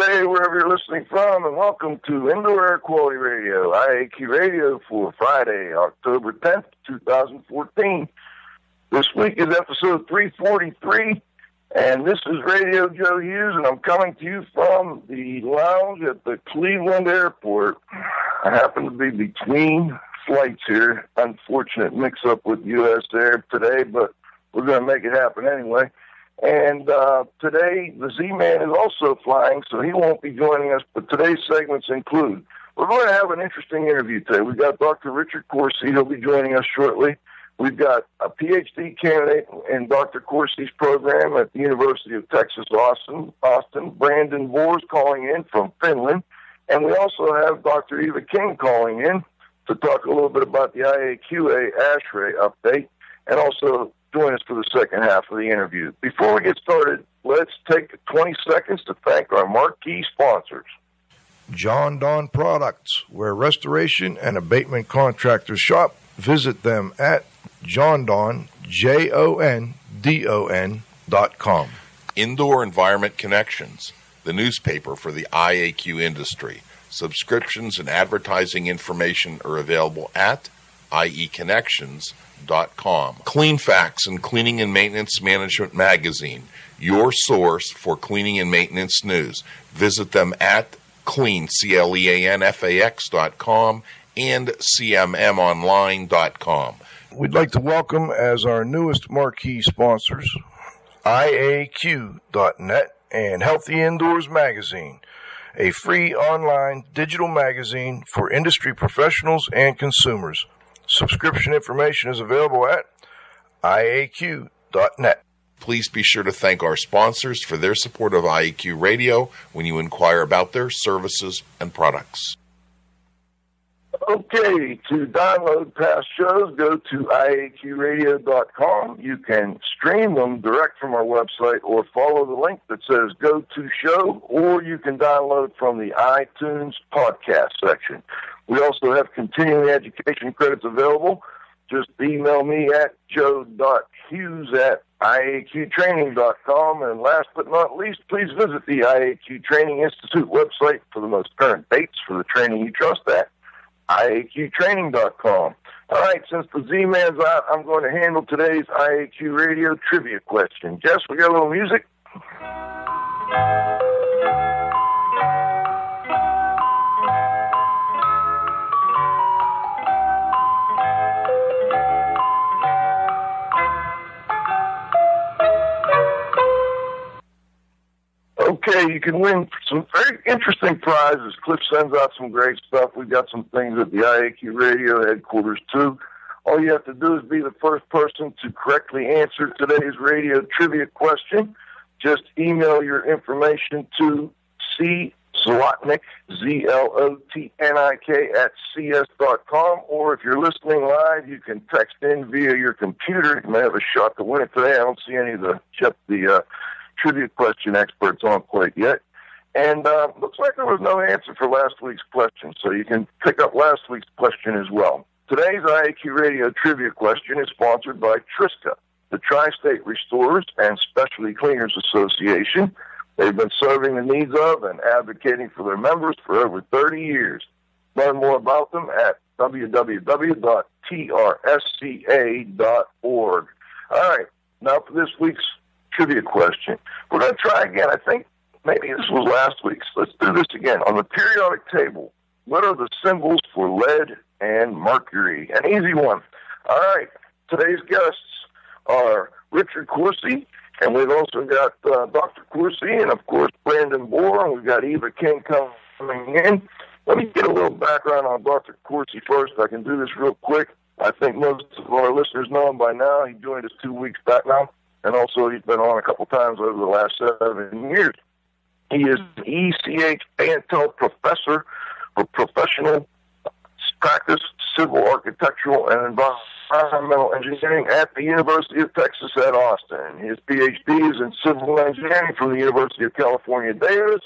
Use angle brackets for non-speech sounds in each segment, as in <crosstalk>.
day wherever you're listening from, and welcome to Indoor Air Quality Radio, IAQ Radio for Friday, October 10th, 2014. This week is episode 343, and this is Radio Joe Hughes, and I'm coming to you from the lounge at the Cleveland Airport. I happen to be between flights here. Unfortunate mix up with U.S. Air today, but we're going to make it happen anyway. And uh, today, the Z Man is also flying, so he won't be joining us. But today's segments include we're going to have an interesting interview today. We've got Dr. Richard Corsi, he'll be joining us shortly. We've got a PhD candidate in Dr. Corsi's program at the University of Texas, Austin. Austin, Brandon Boers calling in from Finland. And we also have Dr. Eva King calling in to talk a little bit about the IAQA ASHRAE update and also join us for the second half of the interview. Before we get started, let's take 20 seconds to thank our marquee sponsors. Jon-Don Products, where restoration and abatement contractors shop. Visit them at jondon, J-O-N-D-O-N dot com. Indoor Environment Connections, the newspaper for the IAQ industry. Subscriptions and advertising information are available at ieconnections.com. Cleanfax and Cleaning and Maintenance Management Magazine, your source for cleaning and maintenance news. Visit them at clean, C-L-E-A-N-F-A-X dot com and cmmonline.com. We'd like to welcome as our newest marquee sponsors IAQ.net and Healthy Indoors Magazine, a free online digital magazine for industry professionals and consumers. Subscription information is available at IAQ.net. Please be sure to thank our sponsors for their support of IEQ Radio when you inquire about their services and products. Okay, to download past shows, go to IAQradio.com. You can stream them direct from our website or follow the link that says Go to Show, or you can download from the iTunes podcast section. We also have continuing education credits available. Just email me at joe.hughes at IAQtraining.com. And last but not least, please visit the IAQ Training Institute website for the most current dates for the training you trust at IAQtraining.com. All right, since the Z-Man's out, I'm going to handle today's IAQ Radio trivia question. Jess, we got a little music? Okay, you can win some very interesting prizes. Cliff sends out some great stuff. We've got some things at the IAQ Radio headquarters too. All you have to do is be the first person to correctly answer today's radio trivia question. Just email your information to C Zlotnik, Z-L-O-T-N-I-K at cs dot com, or if you're listening live, you can text in via your computer. You may have a shot to win it today. I don't see any of the, the, uh, trivia question experts on quite yet. And uh, looks like there was no answer for last week's question, so you can pick up last week's question as well. Today's IAQ Radio trivia question is sponsored by Triska, the Tri-State Restorers and Specialty Cleaners Association. They've been serving the needs of and advocating for their members for over 30 years. Learn more about them at www.trsca.org. All right, now for this week's trivia question. We're going to try again. I think maybe this was last week's. Let's do this again. On the periodic table, what are the symbols for lead and mercury? An easy one. All right. Today's guests are Richard Corsi, and we've also got uh, Dr. Corsi, and of course Brandon Boor, and we've got Eva King coming in. Let me get a little background on Dr. Corsi first. I can do this real quick. I think most of our listeners know him by now. He joined us two weeks back now and also he's been on a couple times over the last seven years. He is an ECH Bantel Professor for Professional Practice, Civil Architectural, and Environmental Engineering at the University of Texas at Austin. His PhD is in Civil Engineering from the University of California, Davis,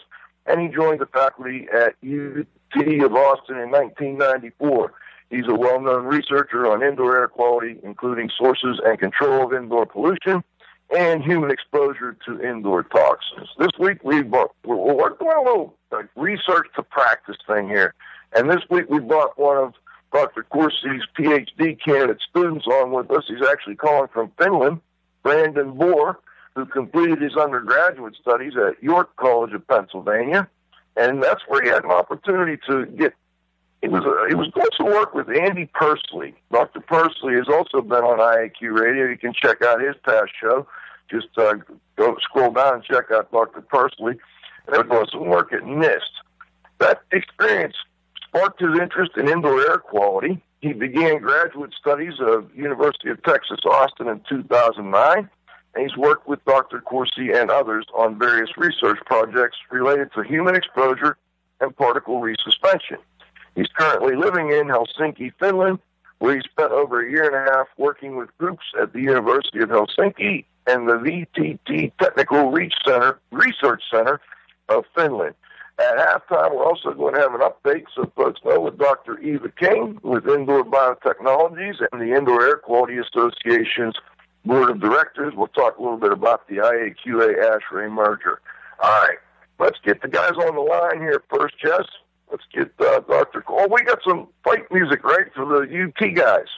and he joined the faculty at UT of Austin in 1994. He's a well-known researcher on indoor air quality, including sources and control of indoor pollution, and human exposure to indoor toxins. This week we we're, we're doing a little like, research to practice thing here, and this week we brought one of Dr. Corsi's PhD candidate students on with us. He's actually calling from Finland, Brandon Boor, who completed his undergraduate studies at York College of Pennsylvania, and that's where he had an opportunity to get he was uh, he was doing some work with Andy Persily. Dr. Persily has also been on IAQ Radio. You can check out his past show. Just uh, go scroll down and check out Dr. Persily. And they're doing some work at NIST. That experience sparked his interest in indoor air quality. He began graduate studies of University of Texas Austin in 2009. And he's worked with Dr. Corsi and others on various research projects related to human exposure and particle resuspension. He's currently living in Helsinki, Finland, where he spent over a year and a half working with groups at the University of Helsinki and the VTT Technical Center, Research Center of Finland. At halftime, we're also going to have an update so folks know with Dr. Eva King with Indoor Biotechnologies and the Indoor Air Quality Association's Board of Directors. We'll talk a little bit about the IAQA ASHRAE merger. All right, let's get the guys on the line here first, Jess. Let's get uh, Dr. Cole. We got some fight music, right, for the UT guys.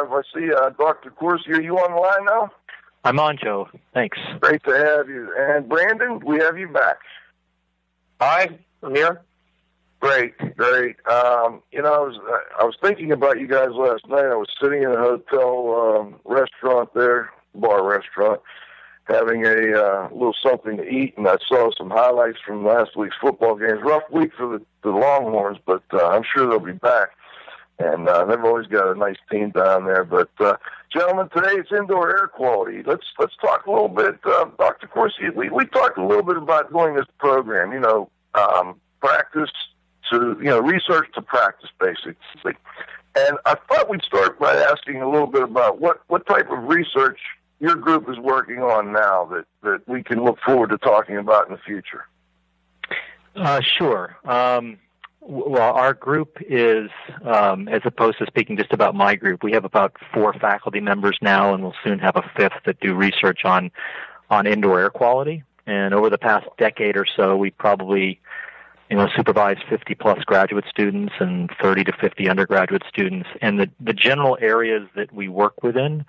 Have, I see uh, Dr. Corsi. Are you on the line now? I'm on, Joe. Thanks. Great to have you. And Brandon, we have you back. Hi, I'm here. Great, great. Um, you know, I was I was thinking about you guys last night. I was sitting in a hotel um, restaurant there, bar restaurant, having a uh, little something to eat, and I saw some highlights from last week's football games. Rough week for the, the Longhorns, but uh, I'm sure they'll be back and uh, they've always got a nice team down there. But uh, gentlemen, today it's indoor air quality. Let's let's talk a little bit, uh, Dr. Corsi. We we talked a little bit about doing this program. You know, um, practice to you know research to practice, basically. And I thought we'd start by asking a little bit about what what type of research your group is working on now that that we can look forward to talking about in the future. Uh, sure. Um, well, our group is, um, as opposed to speaking just about my group, we have about four faculty members now, and we'll soon have a fifth that do research on on indoor air quality. And over the past decade or so, we probably, you know, supervised 50 plus graduate students and 30 to 50 undergraduate students. And the the general areas that we work within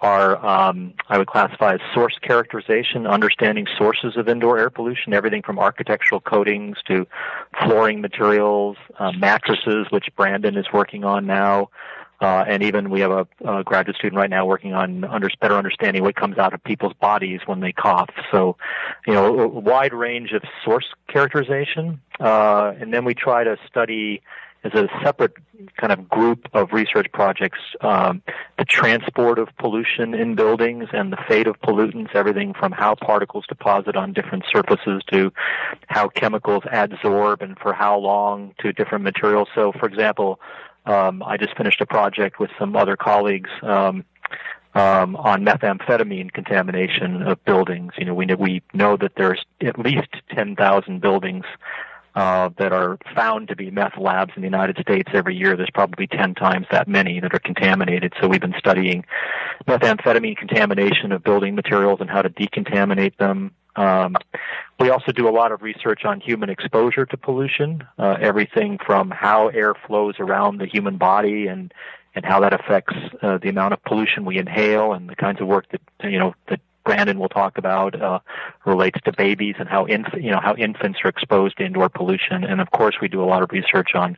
are um, I would classify as source characterization, understanding sources of indoor air pollution, everything from architectural coatings to flooring materials, uh, mattresses, which Brandon is working on now, uh, and even we have a, a, graduate student right now working on under, better understanding what comes out of people's bodies when they cough. So, you know, a wide range of source characterization, uh, and then we try to study as a separate kind of group of research projects um, the transport of pollution in buildings and the fate of pollutants, everything from how particles deposit on different surfaces to how chemicals adsorb and for how long to different materials. So, for example, um, I just finished a project with some other colleagues. Um, um, on methamphetamine contamination of buildings. You know, we know, we know that there's at least 10,000 buildings uh, that are found to be meth labs in the United States every year. There's probably 10 times that many that are contaminated. So we've been studying methamphetamine contamination of building materials and how to decontaminate them. Um, we also do a lot of research on human exposure to pollution, uh, everything from how air flows around the human body and and how that affects uh, the amount of pollution we inhale and the kinds of work that you know that Brandon will talk about uh, relates to babies and how inf- you know how infants are exposed to indoor pollution. And of course, we do a lot of research on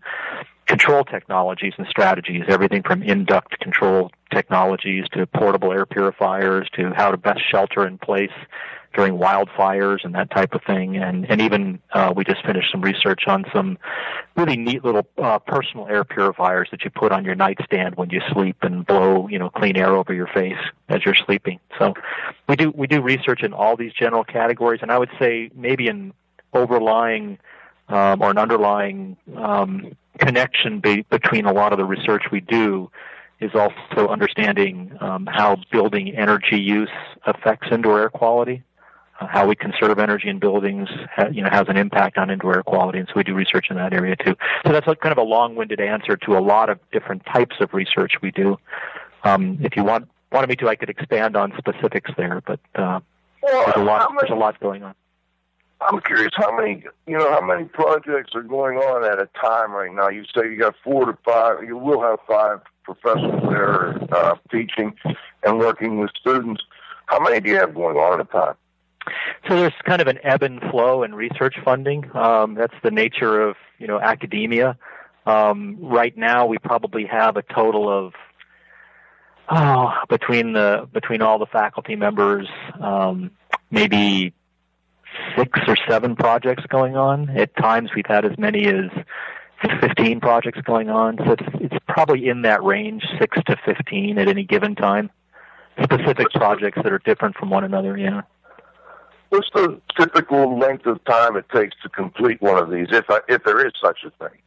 control technologies and strategies, everything from induct control technologies to portable air purifiers to how to best shelter in place during wildfires and that type of thing. And and even uh, we just finished some research on some really neat little uh, personal air purifiers that you put on your nightstand when you sleep and blow you know clean air over your face as you're sleeping. So we do we do research in all these general categories, and I would say maybe an overlying um, or an underlying um, connection be- between a lot of the research we do is also understanding um, how building energy use affects indoor air quality. How we conserve energy in buildings, you know, has an impact on indoor air quality, and so we do research in that area too. So that's kind of a long-winded answer to a lot of different types of research we do. Um, if you want wanted me to, I could expand on specifics there, but uh, Well, there's a lot many- there's a lot going on. I'm curious how many you know how many projects are going on at a time right now. You say you got four to five. You will have five professors there uh, teaching and working with students. How many do you have going on at a time? So there's kind of an ebb and flow in research funding. Um, that's the nature of you know academia. Um, right now, we probably have a total of oh, between the between all the faculty members, um, maybe six or seven projects going on. At times, we've had as many as 15 projects going on. So it's it's probably in that range, six to 15 at any given time. Specific projects that are different from one another. Yeah. What's the typical length of time it takes to complete one of these, if I, if there is such a thing?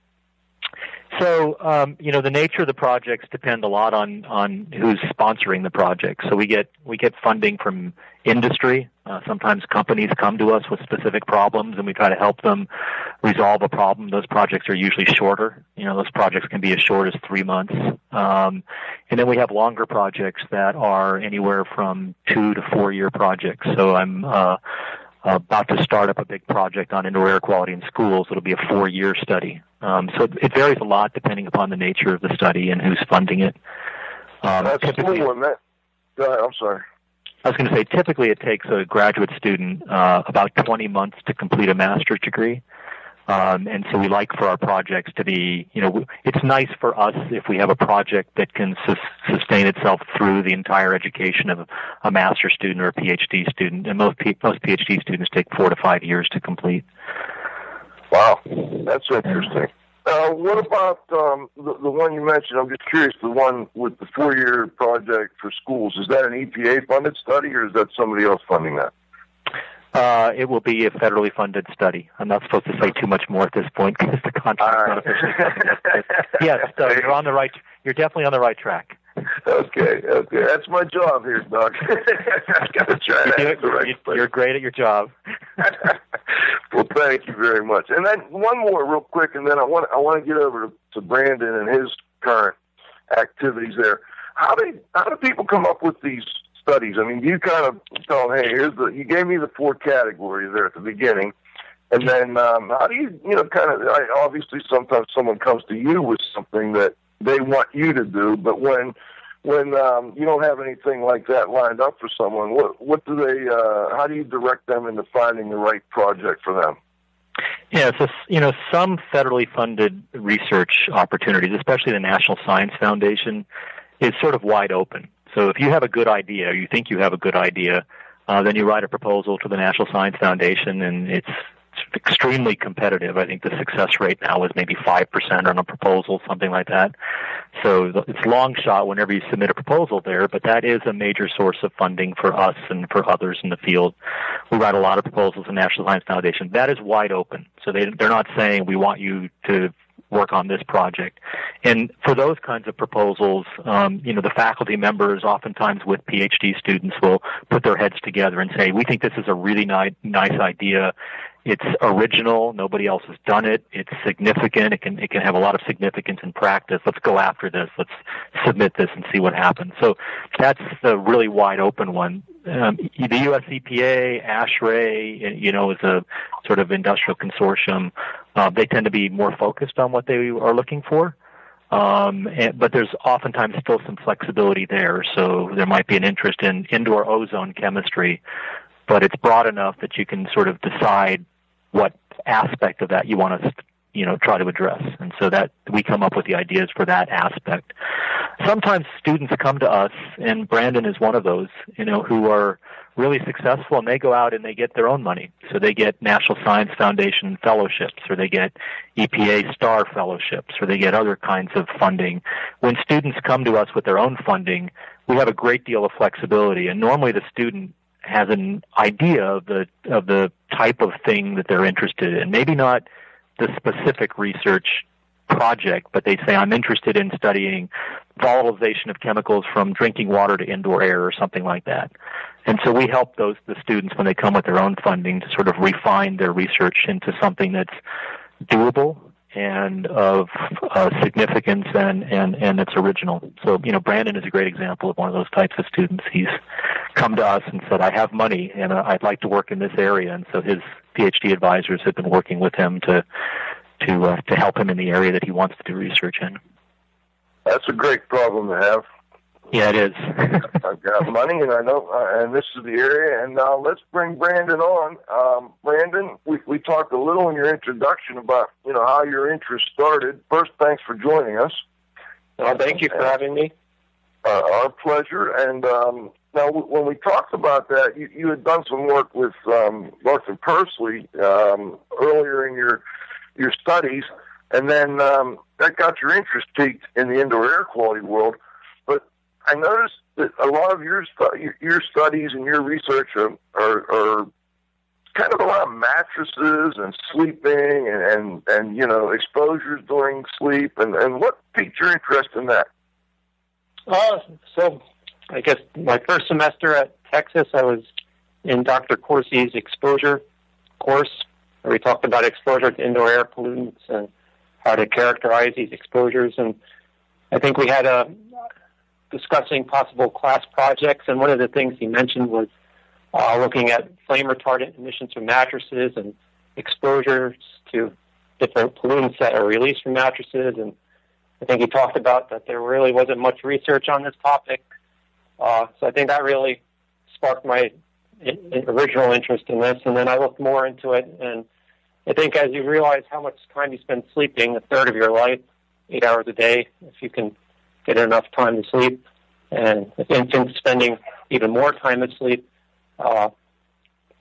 So, um, you know, the nature of the projects depend a lot on on who's sponsoring the project. So we get we get funding from industry. Uh, sometimes companies come to us with specific problems, and we try to help them resolve a problem. Those projects are usually shorter. You know, those projects can be as short as three months. Um, and then we have longer projects that are anywhere from two to four year projects. So I'm uh, about to start up a big project on indoor air quality in schools. It'll be a four-year study. Um, so it, it varies a lot depending upon the nature of the study and who's funding it. Um, That's typically, cool. Go ahead, I'm sorry. I was going to say, typically it takes a graduate student uh, about 20 months to complete a master's degree. Um, and so we like for our projects to be, you know, it's nice for us if we have a project that can sus- sustain itself through the entire education of a master's student or a PhD student. And most P- most PhD students take four to five years to complete. Wow, that's interesting. Uh, what about um, the, the one you mentioned? I'm just curious. The one with the four-year project for schools is that an EPA-funded study, or is that somebody else funding that? Uh, it will be a federally funded study. I'm not supposed to say too much more at this point because the contract's not officially yes, so <laughs> you're on the right. You're definitely on the right track. Okay, okay. That's my job here, Doc. <laughs> I gotta try You're, to doing- ask the right you're- you're great at your job. <laughs> <laughs> well, thank you very much. And then one more, real quick, and then I want I want to get over to, to Brandon and his current activities there. How do how do people come up with these studies? I mean, you kind of tell them, hey, here's the you gave me the four categories there at the beginning, and then um, how do you you know kind of I, obviously sometimes someone comes to you with something that they want you to do, but when when um, you don't have anything like that lined up for someone, what what do they? Uh, how do you direct them into finding the right project for them? Yeah, so you know, some federally funded research opportunities, especially the National Science Foundation, is sort of wide open. So if you have a good idea, or you think you have a good idea, uh, then you write a proposal to the National Science Foundation, and it's extremely competitive. I think the success rate now is maybe five percent on a proposal, something like that. So it's long shot whenever you submit a proposal there, but that is a major source of funding for us and for others in the field. We write a lot of proposals in National Science Foundation. That is wide open. So they they're not saying we want you to work on this project. And for those kinds of proposals, um, you know, the faculty members, oftentimes with PhD students, will put their heads together and say, "We think this is a really nice nice idea. It's original. Nobody else has done it. It's significant. It can it can have a lot of significance in practice. Let's go after this. Let's submit this and see what happens." So that's the really wide open one. Um, the U.S. EPA, ASHRAE, you know, is a sort of industrial consortium. Uh, they tend to be more focused on what they are looking for. Um, and, but there's oftentimes still some flexibility there. So there might be an interest in indoor ozone chemistry, but it's broad enough that you can sort of decide what aspect of that you want to, you know, try to address. And so that we come up with the ideas for that aspect. Sometimes students come to us, and Brandon is one of those, you know, who are really successful and they go out and they get their own money. So they get National Science Foundation fellowships or they get EPA STAR fellowships or they get other kinds of funding. When students come to us with their own funding, we have a great deal of flexibility and normally the student has an idea of the of the type of thing that they're interested in. Maybe not the specific research project, but they say I'm interested in studying volatilization of chemicals from drinking water to indoor air or something like that. And so we help those the students when they come with their own funding to sort of refine their research into something that's doable and of uh, significance and, and, and it's original. So, you know, Brandon is a great example of one of those types of students. He's come to us and said, I have money and uh, I'd like to work in this area. And so his PhD advisors have been working with him to, to, uh, to help him in the area that he wants to do research in. That's a great problem to have. Yeah, it is. <laughs> I've got money, and I know, uh, and this is the area. And now let's bring Brandon on. Um, Brandon, we we talked a little in your introduction about you know how your interest started. First, thanks for joining us. Well, thank you for having me. Uh, our pleasure. And um, now, when we talked about that, you, you had done some work with um, Arthur Persily um, earlier in your your studies, and then um, that got your interest peaked in the indoor air quality world. I noticed that a lot of your stu- your studies and your research are, are, are kind of a lot of mattresses and sleeping and, and, and you know exposures during sleep and, and what piqued your interest in that? Uh, so I guess my first semester at Texas, I was in Dr. Corsi's exposure course, where we talked about exposure to indoor air pollutants and how to characterize these exposures. And I think we had a, discussing possible class projects, and one of the things he mentioned was uh, looking at flame retardant emissions from mattresses and exposures to different pollutants that are released from mattresses. And I think he talked about that there really wasn't much research on this topic. Uh, so I think that really sparked my in- original interest in this. And then I looked more into it. And I think as you realize how much time you spend sleeping, a third of your life, eight hours a day, if you can get enough time to sleep, and infants spending even more time asleep, uh,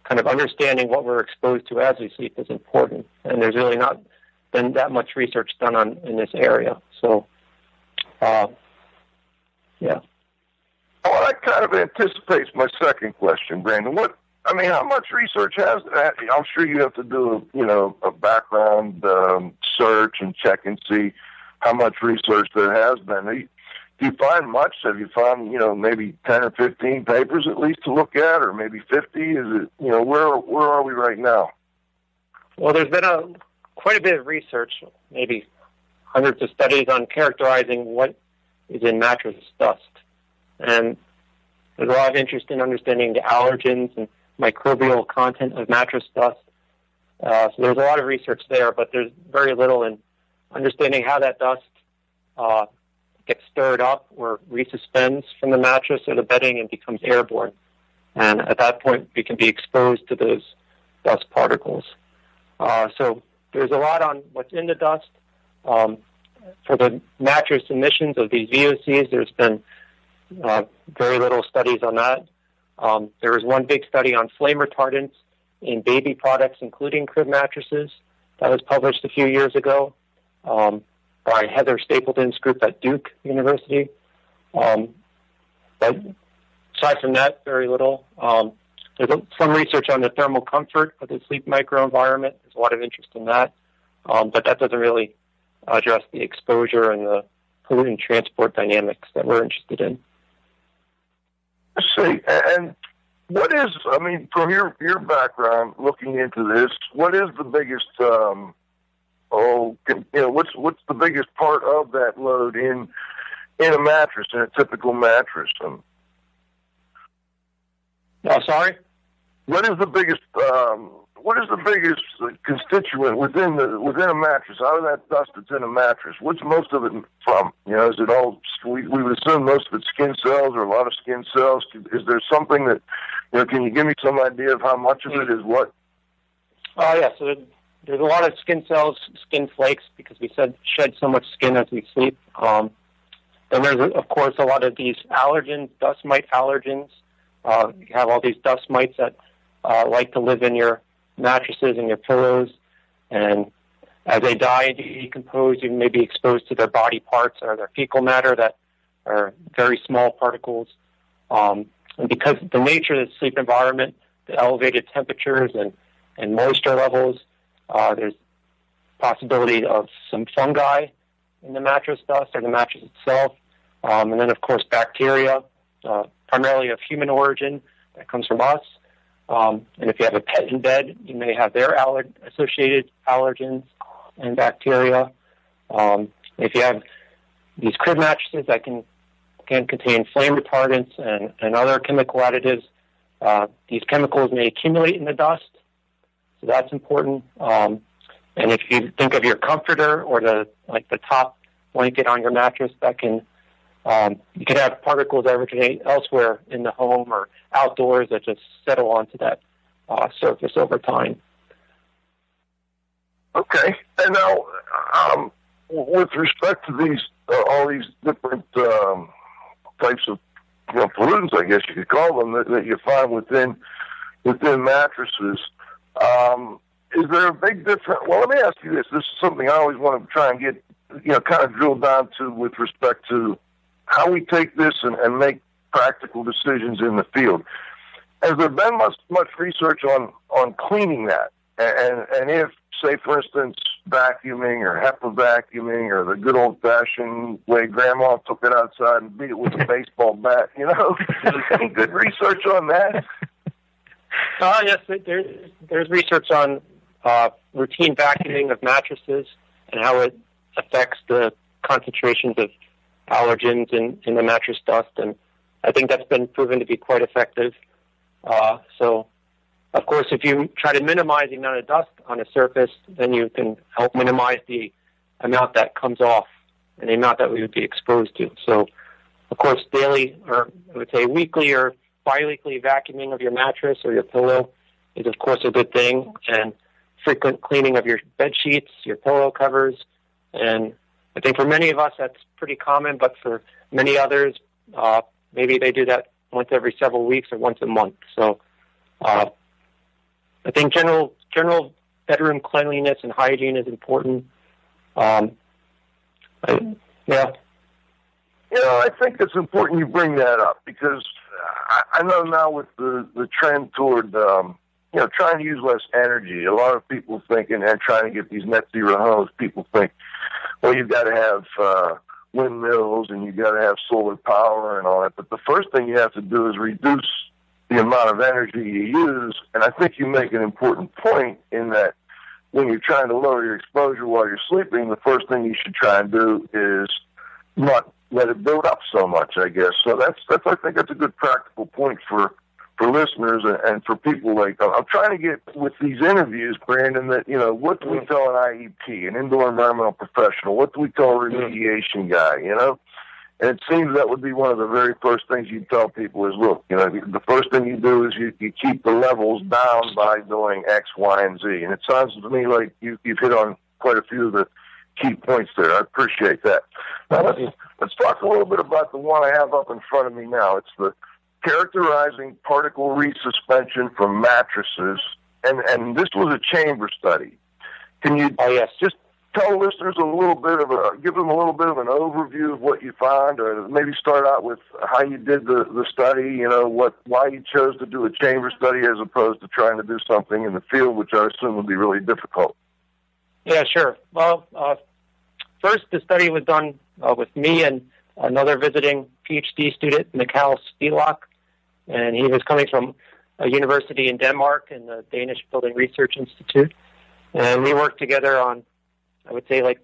kind of understanding what we're exposed to as we sleep is important. And there's really not been that much research done on in this area. So, uh, yeah. Well, that kind of anticipates my second question, Brandon. What I mean, how much research has that? I'm sure you have to do, you know, a background um, search and check and see how much research there has been. Do you find much? Have you found, you know, maybe 10 or 15 papers at least to look at, or maybe 50? Is it, you know, where where are we right now? Well, there's been a quite a bit of research, maybe hundreds of studies on characterizing what is in mattress dust. And there's a lot of interest in understanding the allergens and microbial content of mattress dust. Uh, so there's a lot of research there, but there's very little in understanding how that dust uh, gets stirred up or resuspends from the mattress or the bedding and becomes airborne. And at that point, we can be exposed to those dust particles. Uh, so there's a lot on what's in the dust. Um, for the mattress emissions of these VOCs, there's been uh, very little studies on that. Um, there was one big study on flame retardants in baby products, including crib mattresses, that was published a few years ago um, by Heather Stapleton's group at Duke University. Um, but aside from that, very little. Um, there's some research on the thermal comfort of the sleep microenvironment. There's a lot of interest in that, um, but that doesn't really address the exposure and the pollutant transport dynamics that we're interested in. I see. And what is, I mean, from your, your background looking into this, what is the biggest um, oh, you know, what's what's the biggest part of that load in in a mattress in a typical mattress? Um, oh, sorry. What is the biggest um, what is the biggest constituent within the within a mattress? Out of that dust that's in a mattress, what's most of it from? You know, is it all? We, we would assume most of it's skin cells or a lot of skin cells. Is there something that you know? Can you give me some idea of how much of it is what? Oh yeah, so there's a lot of skin cells, skin flakes, because we said shed so much skin as we sleep. Um, and there's, of course, a lot of these allergens, dust mite allergens, Uh, you have all these dust mites that uh, like to live in your mattresses and your pillows, and as they die and decompose, you may be exposed to their body parts or their fecal matter that are very small particles. Um, and because of the nature of the sleep environment, the elevated temperatures and, and moisture levels, uh, there's possibility of some fungi in the mattress dust or the mattress itself. Um, and then, of course, bacteria, uh, primarily of human origin that comes from us. Um, and if you have a pet in bed, you may have their aller- associated allergens and bacteria. Um, if you have these crib mattresses that can can contain flame retardants and, and other chemical additives, uh, these chemicals may accumulate in the dust, so that's important. Um, and if you think of your comforter or the like the top blanket on your mattress, that can um, you can have particles that originate elsewhere in the home or outdoors that just settle onto that uh, surface over time. Okay, and now um, with respect to these uh, all these different um, types of you know, pollutants, I guess you could call them, that, that you find within within mattresses. Um, is there a big difference? Well, let me ask you this. This is something I always want to try and get, you know, kind of drill down to with respect to how we take this and, and make practical decisions in the field. Has there been much much research on on cleaning that? And and if say for instance vacuuming or HEPA vacuuming or the good old fashioned way grandma took it outside and beat it with a baseball bat, you know, is <laughs> there any good research on that? Uh, yes, there's there's research on uh, routine vacuuming of mattresses and how it affects the concentrations of allergens in, in the mattress dust, and I think that's been proven to be quite effective. Uh, so, of course, if you try to minimize the amount of dust on a surface, then you can help minimize the amount that comes off and the amount that we would be exposed to. So, of course, daily or I would say weekly or biweekly vacuuming of your mattress or your pillow is, of course, a good thing, and frequent cleaning of your bed sheets, your pillow covers, and I think for many of us that's pretty common, but for many others, uh, maybe they do that once every several weeks or once a month. So uh, I think general general bedroom cleanliness and hygiene is important. Um, I, yeah. You know, I think it's important you bring that up because I, I know now with the the trend toward um, you know trying to use less energy, a lot of people thinking and trying to get these net zero homes. People think, well, you've got to have uh, windmills and you've got to have solar power and all that. But the first thing you have to do is reduce the amount of energy you use. And I think you make an important point in that when you're trying to lower your exposure while you're sleeping, the first thing you should try and do is not let it build up so much, I guess. So that's that's I think that's a good practical point for for listeners and, and for people like uh, I'm trying to get with these interviews, Brandon. That you know, what do we tell an IEP, an indoor environmental professional? What do we tell a mm-hmm. remediation guy? You know, and it seems that would be one of the very first things you tell people is, look, you know, the first thing you do is you, you keep the levels down by doing X, Y, and Z. And it sounds to me like you, you've hit on quite a few of the key points there. I appreciate that. Now let's let's talk a little bit about the one I have up in front of me now. It's the characterizing particle resuspension from mattresses, and and this was a chamber study. Can you Oh yes. just tell listeners a little bit of a give them a little bit of an overview of what you found, or maybe start out with how you did the the study. You know what why you chose to do a chamber study as opposed to trying to do something in the field, which I assume would be really difficult. Yeah, sure. Well, uh, first the study was done uh, with me and another visiting PhD student, Michal Spilak, and he was coming from a university in Denmark and the Danish Building Research Institute. And we worked together on, I would say, like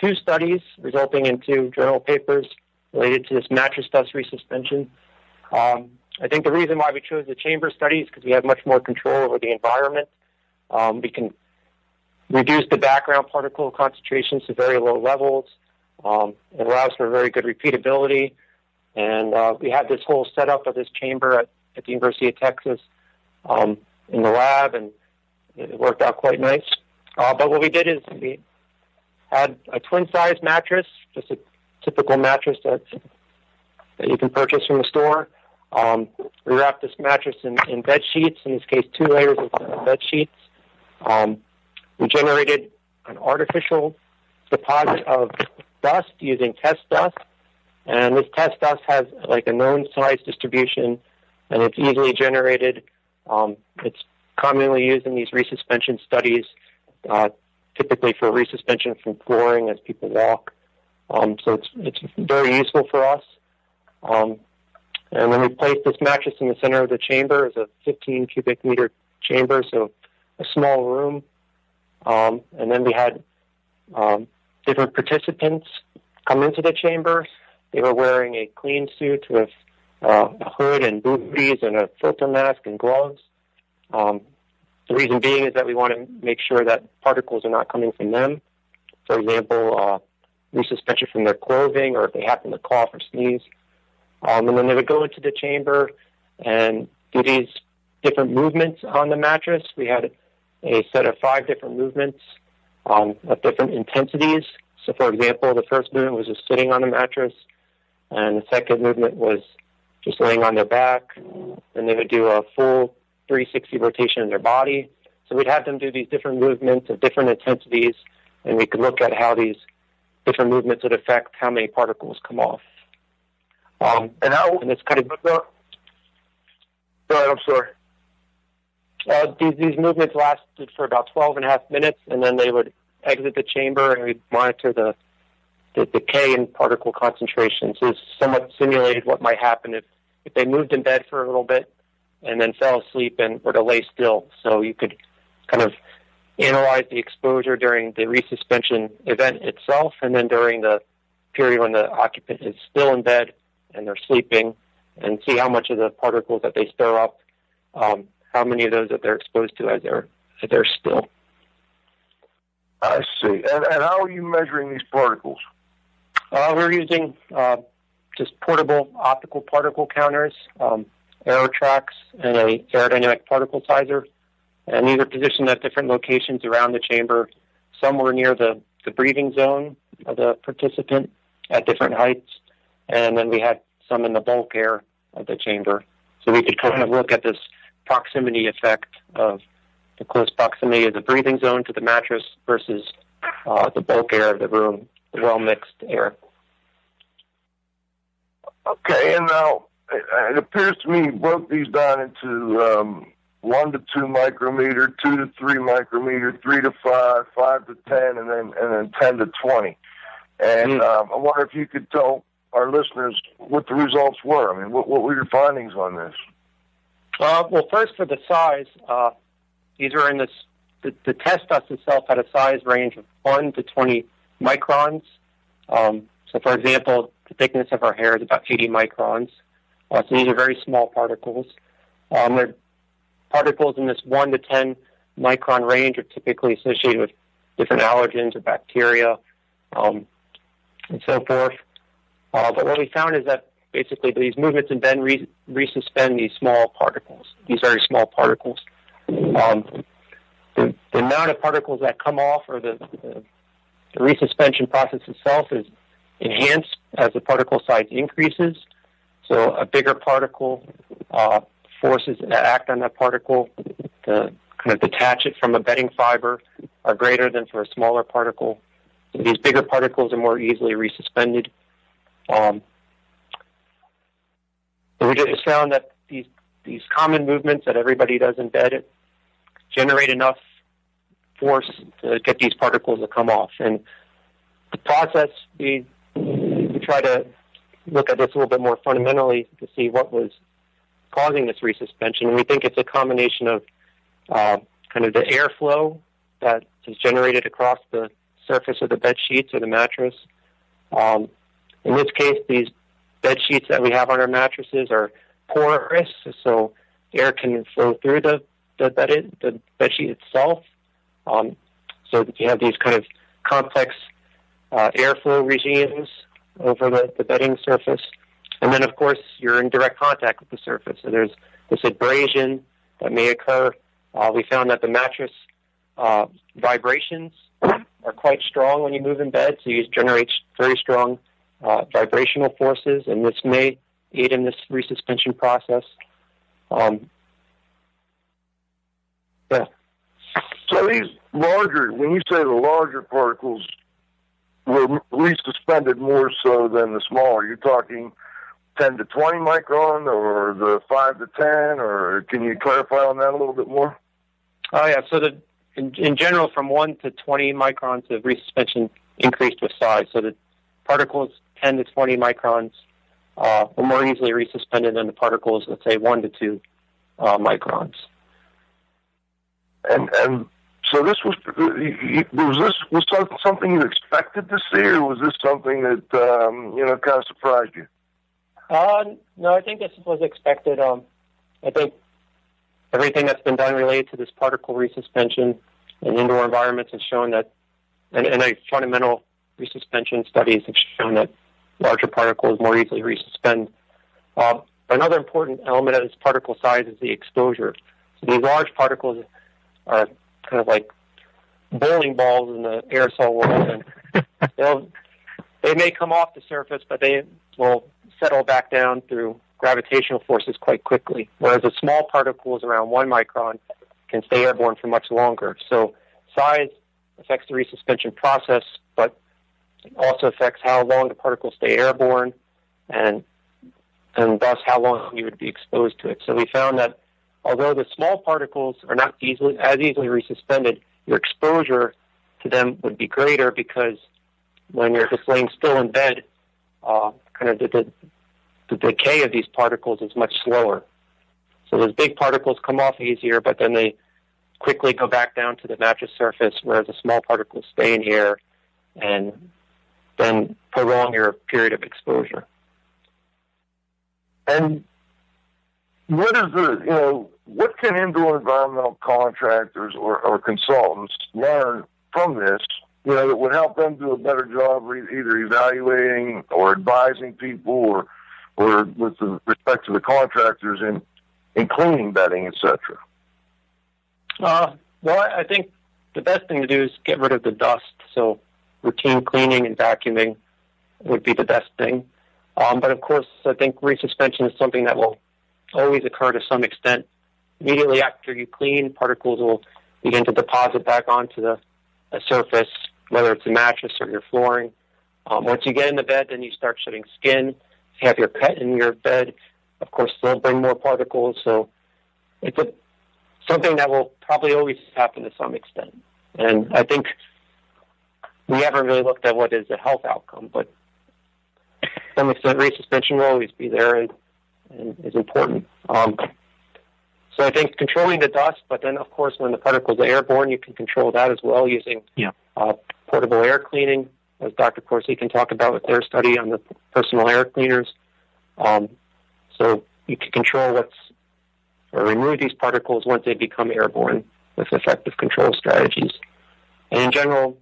two studies resulting in two journal papers related to this mattress dust resuspension. Um, I think the reason why we chose the chamber study is because we have much more control over the environment. Um, we can reduce the background particle concentrations to very low levels. Um, it allows for very good repeatability. And uh, we had this whole setup of this chamber at, at the University of Texas um, in the lab, and it worked out quite nice. Uh, but what we did is we had a twin size mattress, just a typical mattress that, that you can purchase from the store. Um, we wrapped this mattress in, in bed sheets, in this case, two layers of bed sheets. Um, we generated an artificial deposit of dust using test dust, and this test dust has like a known size distribution, and it's easily generated. Um, it's commonly used in these resuspension studies, uh, typically for resuspension from flooring as people walk. Um, so it's it's very useful for us. Um, and then we placed this mattress in the center of the chamber. It's a 15 cubic meter chamber, so a small room. Um, and then we had um, different participants come into the chamber. They were wearing a clean suit with uh, a hood and booties and a filter mask and gloves. Um, the reason being is that we want to make sure that particles are not coming from them. For example, uh, from their clothing or if they happen to cough or sneeze. Um, and then they would go into the chamber and do these different movements on the mattress. We had a set of five different movements um, of different intensities. So, for example, the first movement was just sitting on the mattress, and the second movement was just laying on their back. And they would do a full 360 rotation in their body. So we'd have them do these different movements of different intensities, and we could look at how these different movements would affect how many particles come off. Um, and how and it's kind of go ahead, I'm sorry. Uh, these these movements lasted for about 12 and a half minutes, and then they would exit the chamber, and we'd monitor the the decay in particle concentrations. So somewhat simulated what might happen if if they moved in bed for a little bit and then fell asleep and were to lay still. So you could kind of analyze the exposure during the resuspension event itself, and then during the period when the occupant is still in bed and they're sleeping and see how much of the particles that they stir up, um, how many of those that they're exposed to as they're as they're still. I see. And, and how are you measuring these particles? Uh, we're using uh, just portable optical particle counters, um, AeroTraks, and a aerodynamic particle sizer. And these are positioned at different locations around the chamber. Some were near the, the breathing zone of the participant at different heights, and then we had some in the bulk air of the chamber. So we could kind of look at this proximity effect of the close proximity of the breathing zone to the mattress versus uh, the bulk air of the room, the well mixed air. Okay, and now it appears to me you broke these down into um, one to two micrometer, two to three micrometer, three to five, five to ten, and then and then ten to twenty. And mm. um, I wonder if you could tell our listeners what the results were. I mean, what, what were your findings on this? Uh, well, first for the size, uh, these are in this. The, the test dust itself had a size range of one to twenty microns. Um, so, for example, the thickness of our hair is about 80 microns. Uh, so these are very small particles. Um, they're particles in this 1 to 10 micron range are typically associated with different allergens or bacteria um, and so forth. Uh, but what we found is that basically these movements in re- resuspend these small particles, these very small particles. Um, the, the, amount of particles that come off or the, the, the resuspension process itself is enhanced as the particle size increases. So a bigger particle uh, forces that act on that particle to kind of detach it from a bedding fiber are greater than for a smaller particle. So these bigger particles are more easily resuspended. Um, we just found that these these common movements that everybody does in bed generate enough force to get these particles to come off. And the process we we try to look at this a little bit more fundamentally to see what was causing this resuspension. And we think it's a combination of uh, kind of the airflow that is generated across the surface of the bed sheets or the mattress. Um, in this case, these bed sheets that we have on our mattresses are porous, so air can flow through the the bed the bed sheet itself. Um, so you have these kind of complex uh, airflow regimes over the, the bedding surface. And then, of course, you're in direct contact with the surface. So there's this abrasion that may occur. Uh, we found that the mattress uh, vibrations are quite strong when you move in bed, so you generate very strong uh, vibrational forces, and this may aid in this resuspension process. Um, yeah. So these larger, when you say the larger particles were resuspended more so than the smaller, you're talking 10 to 20 micron or the 5 to 10, or can you clarify on that a little bit more? Oh, yeah. So the in, in general, from 1 to 20 microns of resuspension increased with size. So the particles 10 to 20 microns uh, were more easily resuspended than the particles, let's say, 1 to 2 uh, microns. And and so this was was this was something you expected to see, or was this something that um, you know kind of surprised you? Uh, no, I think this was expected. Um, I think everything that's been done related to this particle resuspension in indoor environments has shown that, and, and a fundamental resuspension studies have shown that larger particles more easily resuspend. Uh, another important element of this particle size is the exposure. So these large particles are kind of like bowling balls in the aerosol world, and <laughs> they'll they may come off the surface, but they will settle back down through gravitational forces quite quickly. Whereas the small particles around one micron can stay airborne for much longer. So size affects the resuspension process, also affects how long the particles stay airborne and and thus how long you would be exposed to it. So we found that although the small particles are not easily as easily resuspended, your exposure to them would be greater because when you're just laying still in bed, uh, kind of the, the, the decay of these particles is much slower. So those big particles come off easier, but then they quickly go back down to the mattress surface, whereas the small particles stay in here and then prolong your period of exposure. And what is the, you know, what can indoor environmental contractors or, or consultants learn from this, you know, that would help them do a better job either evaluating or advising people or, or with respect to the contractors in, in cleaning bedding, etc.? Uh, well, I think the best thing to do is get rid of the dust. So routine cleaning and vacuuming would be the best thing. Um, but of course, I think resuspension is something that will always occur to some extent. Immediately after you clean, particles will begin to deposit back onto the, surface, whether it's a mattress or your flooring. Um, once you get in the bed, then you start shedding skin. If you have your pet in your bed, of course, they'll bring more particles. So it's a, something that will probably always happen to some extent. And I think we haven't really looked at what is the health outcome, but to some extent, resuspension will always be there and, and is important. Um, so I think controlling the dust, but then of course when the particles are airborne, you can control that as well using yeah. uh, portable air cleaning, as Dr. Corsi can talk about with their study on the personal air cleaners. Um, so you can control what's or remove these particles once they become airborne with effective control strategies. And in general,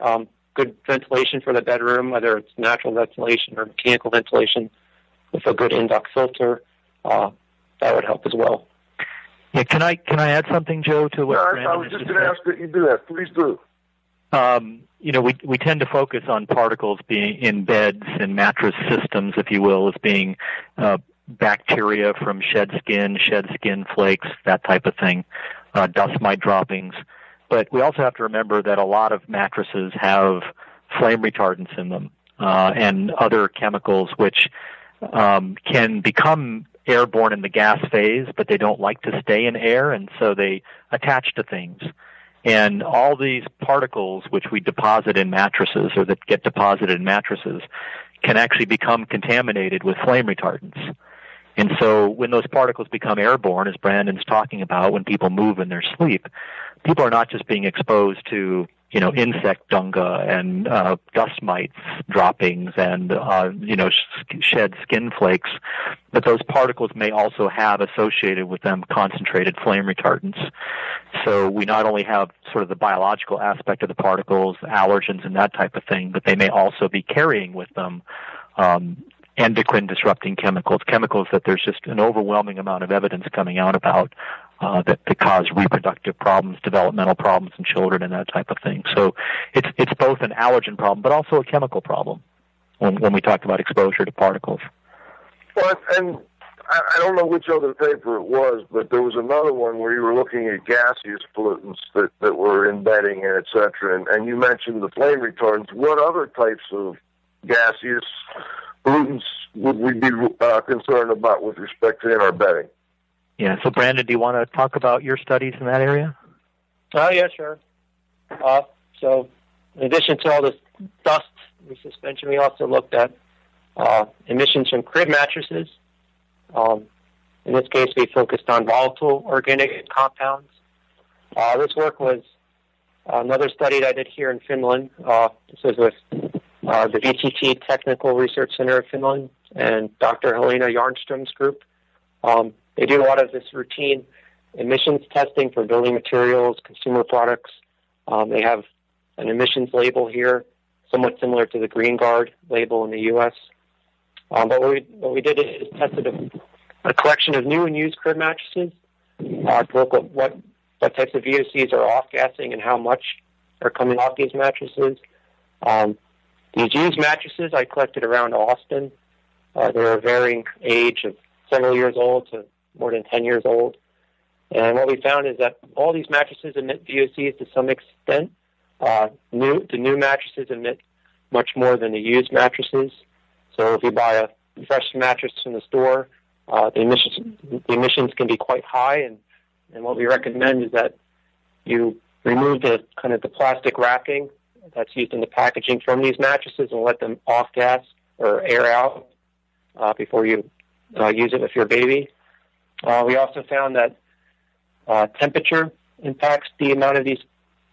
um, good ventilation for the bedroom, whether it's natural ventilation or mechanical ventilation with a good induct filter, uh, that would help as well. Yeah, can I can I add something, Joe, to what no, Brandon I was just going to ask that you do that. Please do. Um, you know, we we tend to focus on particles being in beds and mattress systems, if you will, as being uh, bacteria from shed skin, shed skin flakes, that type of thing, uh, dust mite droppings. But we also have to remember that a lot of mattresses have flame retardants in them uh, and other chemicals which um, can become airborne in the gas phase, but they don't like to stay in air, and so they attach to things. And all these particles which we deposit in mattresses or that get deposited in mattresses can actually become contaminated with flame retardants. And so when those particles become airborne, as Brandon's talking about, when people move in their sleep, people are not just being exposed to you know insect dunga and uh, dust mites droppings and uh, you know sh- shed skin flakes, but those particles may also have associated with them concentrated flame retardants. So we not only have sort of the biological aspect of the particles, allergens and that type of thing, but they may also be carrying with them um, endocrine disrupting chemicals, chemicals that there's just an overwhelming amount of evidence coming out about uh, that, that cause reproductive problems, developmental problems in children, and that type of thing. So it's it's both an allergen problem, but also a chemical problem when when we talk about exposure to particles. But and I, don't know which other paper it was, but there was another one where you were looking at gaseous pollutants that, that were in bedding and et cetera, and, and you mentioned the flame retardants. What other types of gaseous pollutants would we be uh, concerned about with respect to in our bedding? Yeah. So, Brandon, do you want to talk about your studies in that area? Oh, yeah, sure. Uh, so, in addition to all this dust resuspension, we also looked at uh, emissions from crib mattresses. Um, in this case, we focused on volatile organic compounds. Uh, this work was another study that I did here in Finland. Uh, this was with uh, the VTT Technical Research Center of Finland and Dr. Helena Jarnström's group. Um, they do a lot of this routine emissions testing for building materials, consumer products. Um, they have an emissions label here, somewhat similar to the Green Guard label in the U.S. Um, but what we, what we did is tested a, a collection of new and used crib mattresses uh, to look at what, what types of VOCs are off-gassing and how much are coming off these mattresses. Um, these used mattresses I collected around Austin. Uh, they're a varying age of several years old to more than 10 years old. And what we found is that all these mattresses emit VOCs to some extent. Uh, new, the new mattresses emit much more than the used mattresses. So if you buy a fresh mattress from the store, uh, the emissions the emissions can be quite high, and and what we recommend is that you remove the kind of the plastic wrapping that's used in the packaging from these mattresses and let them off gas or air out uh, before you uh, use it with your baby. Uh, we also found that uh, temperature impacts the amount of these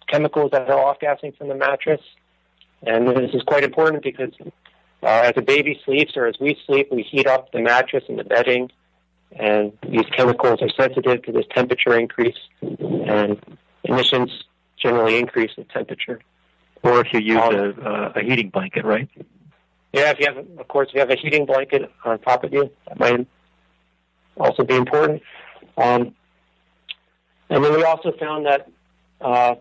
chemicals that are off gassing from the mattress. And this is quite important because uh, as a baby sleeps or as we sleep, we heat up the mattress and the bedding, and these chemicals are sensitive to this temperature increase, and emissions generally increase with temperature. Or if you use um, a, a heating blanket, right? Yeah, if you have, of course, if you have a heating blanket on top of you, that might also be important. Um, and then we also found that uh,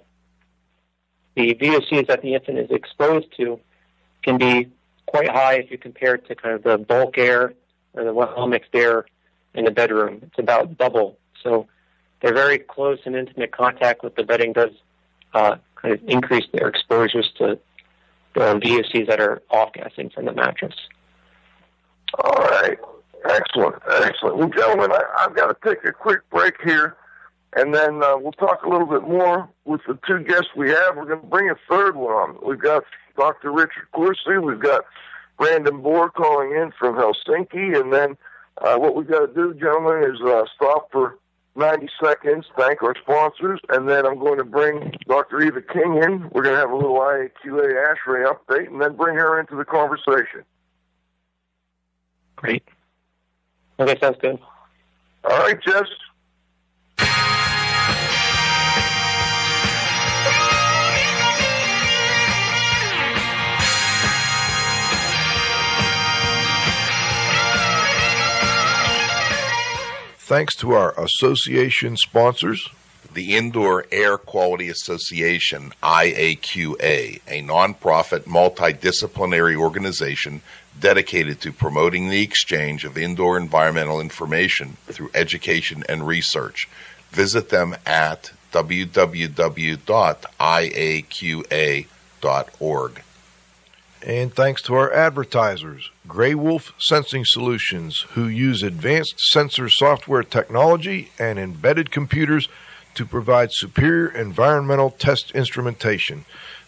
the VOCs that the infant is exposed to can be quite high if you compare it to kind of the bulk air or the well mixed air in the bedroom. It's about double. So they're very close and intimate contact with the bedding does uh, kind of increase their exposures to the VOCs that are off gassing from the mattress. All right. Excellent. Excellent. Well, gentlemen, I, I've got to take a quick break here, and then uh, we'll talk a little bit more with the two guests we have. We're going to bring a third one on. We've got Dr. Richard Corsi. We've got Brandon Boor calling in from Helsinki, and then uh, what we've got to do, gentlemen, is uh, stop for 90 seconds, thank our sponsors, and then I'm going to bring Dr. Eva King in. We're going to have a little IAQA ASHRAE update, and then bring her into the conversation. Great. Okay, sounds good. All right, Jess. Thanks to our association sponsors the Indoor Air Quality Association, IAQA, a nonprofit multidisciplinary organization dedicated to promoting the exchange of indoor environmental information through education and research. Visit them at www.iaqa.org. And thanks to our advertisers, GrayWolf Sensing Solutions, who use advanced sensor software technology and embedded computers to provide superior environmental test instrumentation.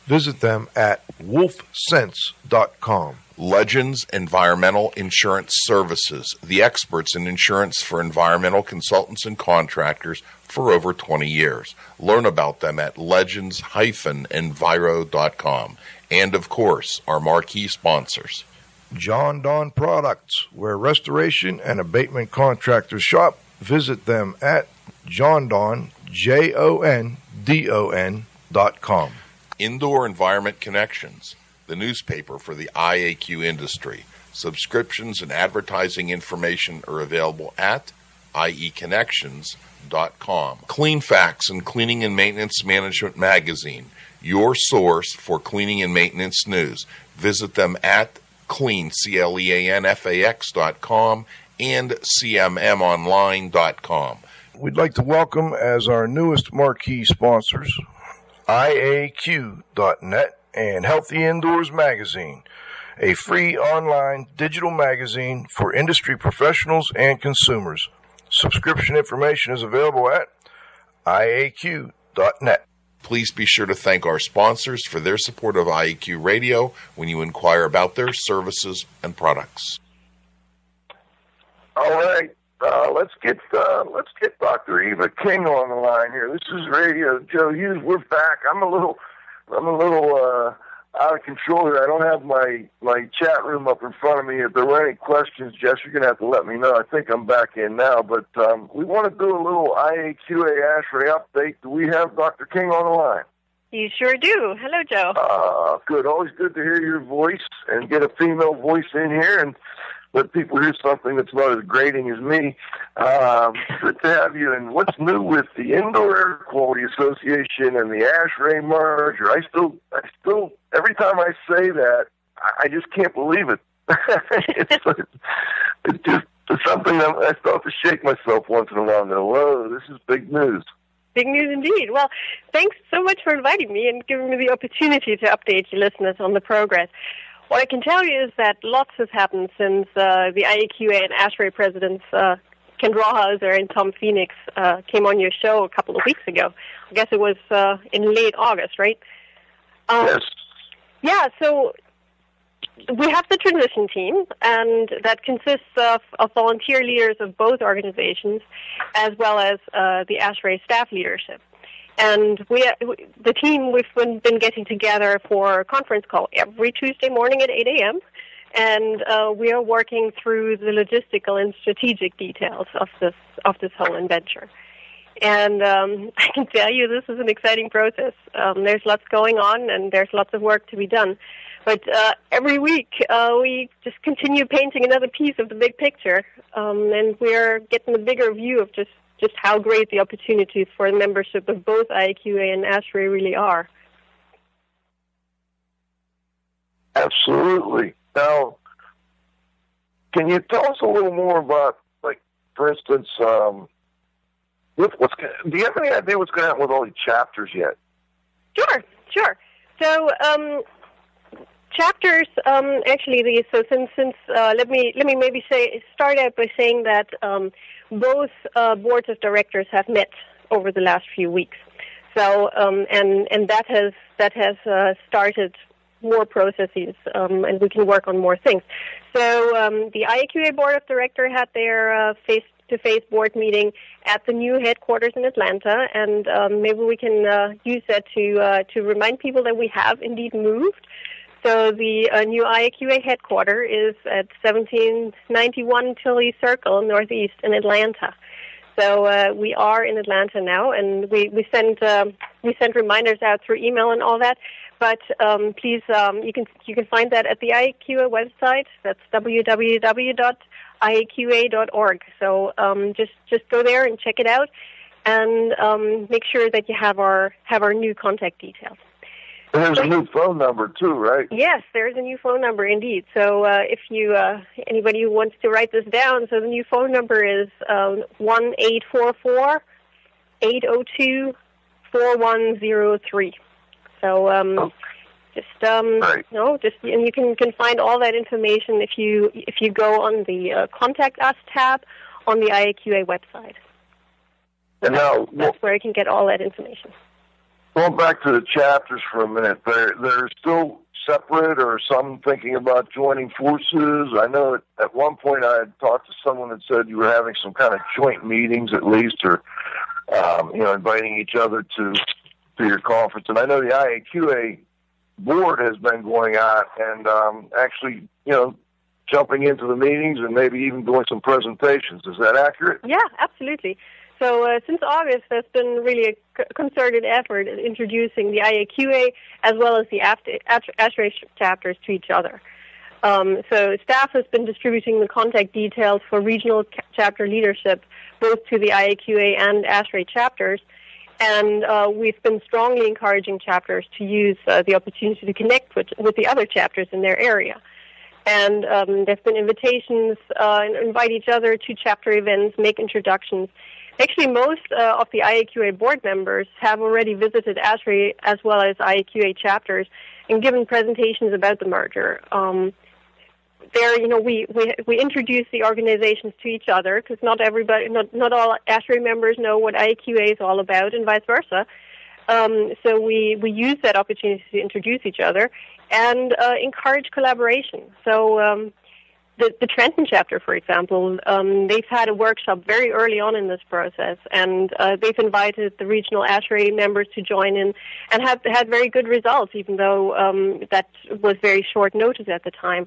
Visit them at wolfsense.com. Legends Environmental Insurance Services, the experts in insurance for environmental consultants and contractors for over 20 years. Learn about them at legends-enviro.com. And of course, our marquee sponsors. Jon-Don Products, where restoration and abatement contractors shop. Visit them at jondon, J-O-N-D-O-N dot com. Indoor Environment Connections, the newspaper for the IAQ industry. Subscriptions and advertising information are available at ieconnections.com. Cleanfax and Cleaning and Maintenance Management Magazine, your source for cleaning and maintenance news. Visit them at clean, C-L-E-A-N-F-A-X dot com and cmmonline.com. We'd like to welcome as our newest marquee sponsors IAQ.net and Healthy Indoors Magazine, a free online digital magazine for industry professionals and consumers. Subscription information is available at IAQ.net. Please be sure to thank our sponsors for their support of IAQ Radio when you inquire about their services and products. All right, uh, let's get uh, let's get Dr. Eva King on the line here. This is Radio Joe Hughes. We're back. I'm a little I'm a little uh, out of control here. I don't have my my chat room up in front of me. If there were any questions, Jess, you're gonna have to let me know. I think I'm back in now, but um, we want to do a little IAQA ASHRAE update. Do we have Dr. King on the line? You sure do. Hello, Joe. Uh, good. Always good to hear your voice and get a female voice in here and let people hear something that's not as grating as me. Um, good to have you. And what's new with the Indoor Air Quality Association and the ASHRAE merger? I still, I still, every time I say that, I, just can't believe it. <laughs> it's, it's just something that I start to shake myself once in a while and go, whoa, this is big news. Big news indeed. Well, thanks so much for inviting me and giving me the opportunity to update your listeners on the progress. What I can tell you is that lots has happened since uh, the IAQA and ASHRAE presidents, uh, Ken Rawhauser and Tom Phoenix, uh, came on your show a couple of weeks ago. I guess it was uh, in late August, right? Um, yes. Yeah, so we have the transition team, and that consists of, of volunteer leaders of both organizations, as well as uh, the ASHRAE staff leadership. And we, the team, we've been getting together for a conference call every Tuesday morning at 8 a.m. And uh, we are working through the logistical and strategic details of this of this whole adventure. And um, <laughs> I can tell you, this is an exciting process. Um, there's lots going on, and there's lots of work to be done. But uh, every week, uh, we just continue painting another piece of the big picture, um, and we're getting a bigger view of just just how great the opportunities for membership of both IAQA and ASHRAE really are. Absolutely. Now, can you tell us a little more about, like, for instance, um, what's do you have any idea what's going to happen with all these chapters yet? Sure, sure. So, um, chapters um, actually so since since uh, let me let me maybe say start out by saying that um, both uh, boards of directors have met over the last few weeks. So um, and and that has that has uh, started more processes, um, and we can work on more things. So um, the IAQA board of director had their uh, face-to-face board meeting at the new headquarters in Atlanta, and um, maybe we can uh, use that to uh, to remind people that we have indeed moved. So the uh, new IAQA headquarters is at 1791 Tullie Circle, Northeast in Atlanta. So uh, we are in Atlanta now, and we we send uh, we send reminders out through email and all that. But um, please, um, you can you can find that at the IAQA website. That's www.iaqa.org. So um, just just go there and check it out, and um, make sure that you have our have our new contact details. There's a new phone number too, right? Yes, there's a new phone number indeed. So uh, if you uh, anybody who wants to write this down, so the new phone number is um, one eight four four eight zero oh two four one zero three. So um, oh. just um, right. know, just and you can can find all that information if you if you go on the uh, contact us tab on the IAQA website. And now, that's where you can get all that information. Going back to the chapters for a minute, they're they're still separate, or some thinking about joining forces. I know at, one point I had talked to someone that said you were having some kind of joint meetings, at least, or um, you know, inviting each other to to your conference. And I know the IAQA board has been going out and um, actually, you know, jumping into the meetings and maybe even doing some presentations. Is that accurate? Yeah, absolutely. So uh, since August, there's been really a concerted effort in introducing the IAQA as well as the ASHRAE chapters to each other. Um, so staff has been distributing the contact details for regional chapter leadership, both to the IAQA and ASHRAE chapters, and uh, we've been strongly encouraging chapters to use uh, the opportunity to connect with, with the other chapters in their area. And um, there's been invitations, uh, invite each other to chapter events, make introductions. Actually, most uh, of the IAQA board members have already visited ASHRAE as well as IAQA chapters and given presentations about the merger. Um, there, you know, we, we we introduce the organizations to each other because not everybody, not not all ASHRAE members know what IAQA is all about, and vice versa. Um, so we we use that opportunity to introduce each other and uh, encourage collaboration. So um, the, the Trenton chapter, for example, um, they've had a workshop very early on in this process, and uh, they've invited the regional ASHRAE members to join in, and have had very good results, even though um, that was very short notice at the time.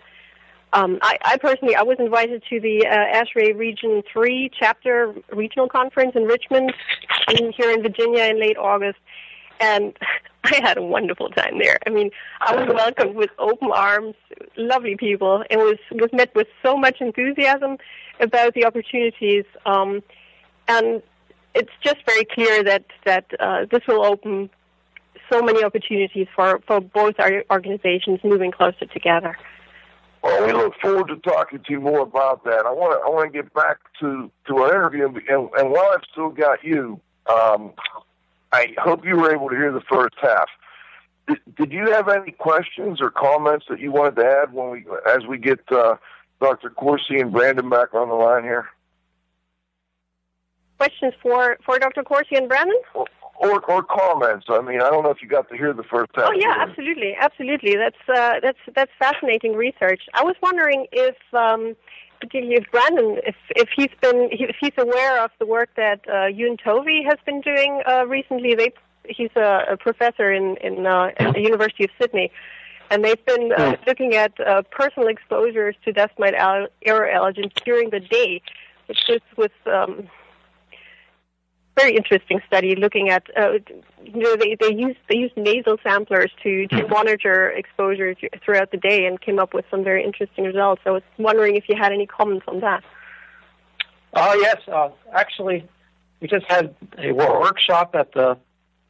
Um, I, I, personally, I was invited to the uh, ASHRAE Region 3 chapter regional conference in Richmond in, here in Virginia in late August, and <laughs> <laughs> I had a wonderful time there. I mean, I was welcomed with open arms, lovely people, and was was met with so much enthusiasm about the opportunities. Um, and it's just very clear that that uh, this will open so many opportunities for for both our organizations moving closer together. Well, we look forward to talking to you more about that. I want to I want to get back to to our interview, and, and while I've still got you, um, I hope you were able to hear the first half. Did, did you have any questions or comments that you wanted to add when we, as we get uh, Dr. Corsi and Brandon back on the line here? Questions for, for Dr. Corsi and Brandon? Or, or, or comments. I mean, I don't know if you got to hear the first half. Oh yeah, absolutely, absolutely. That's uh, that's that's fascinating research. I was wondering if um, particularly if Brandon, if if he's been if he's aware of the work that uh, Euan Tovey has been doing uh, recently. They he's a, a professor in in uh, at the University of Sydney, and they've been uh, hmm. looking at uh, personal exposures to dust mite al- air allergens during the day, which is with um, very interesting study looking at uh, you know they they used they used nasal samplers to to mm-hmm. monitor exposure throughout the day and came up with some very interesting results. I was wondering if you had any comments on that. Uh, yes, uh, actually, we just had a workshop at the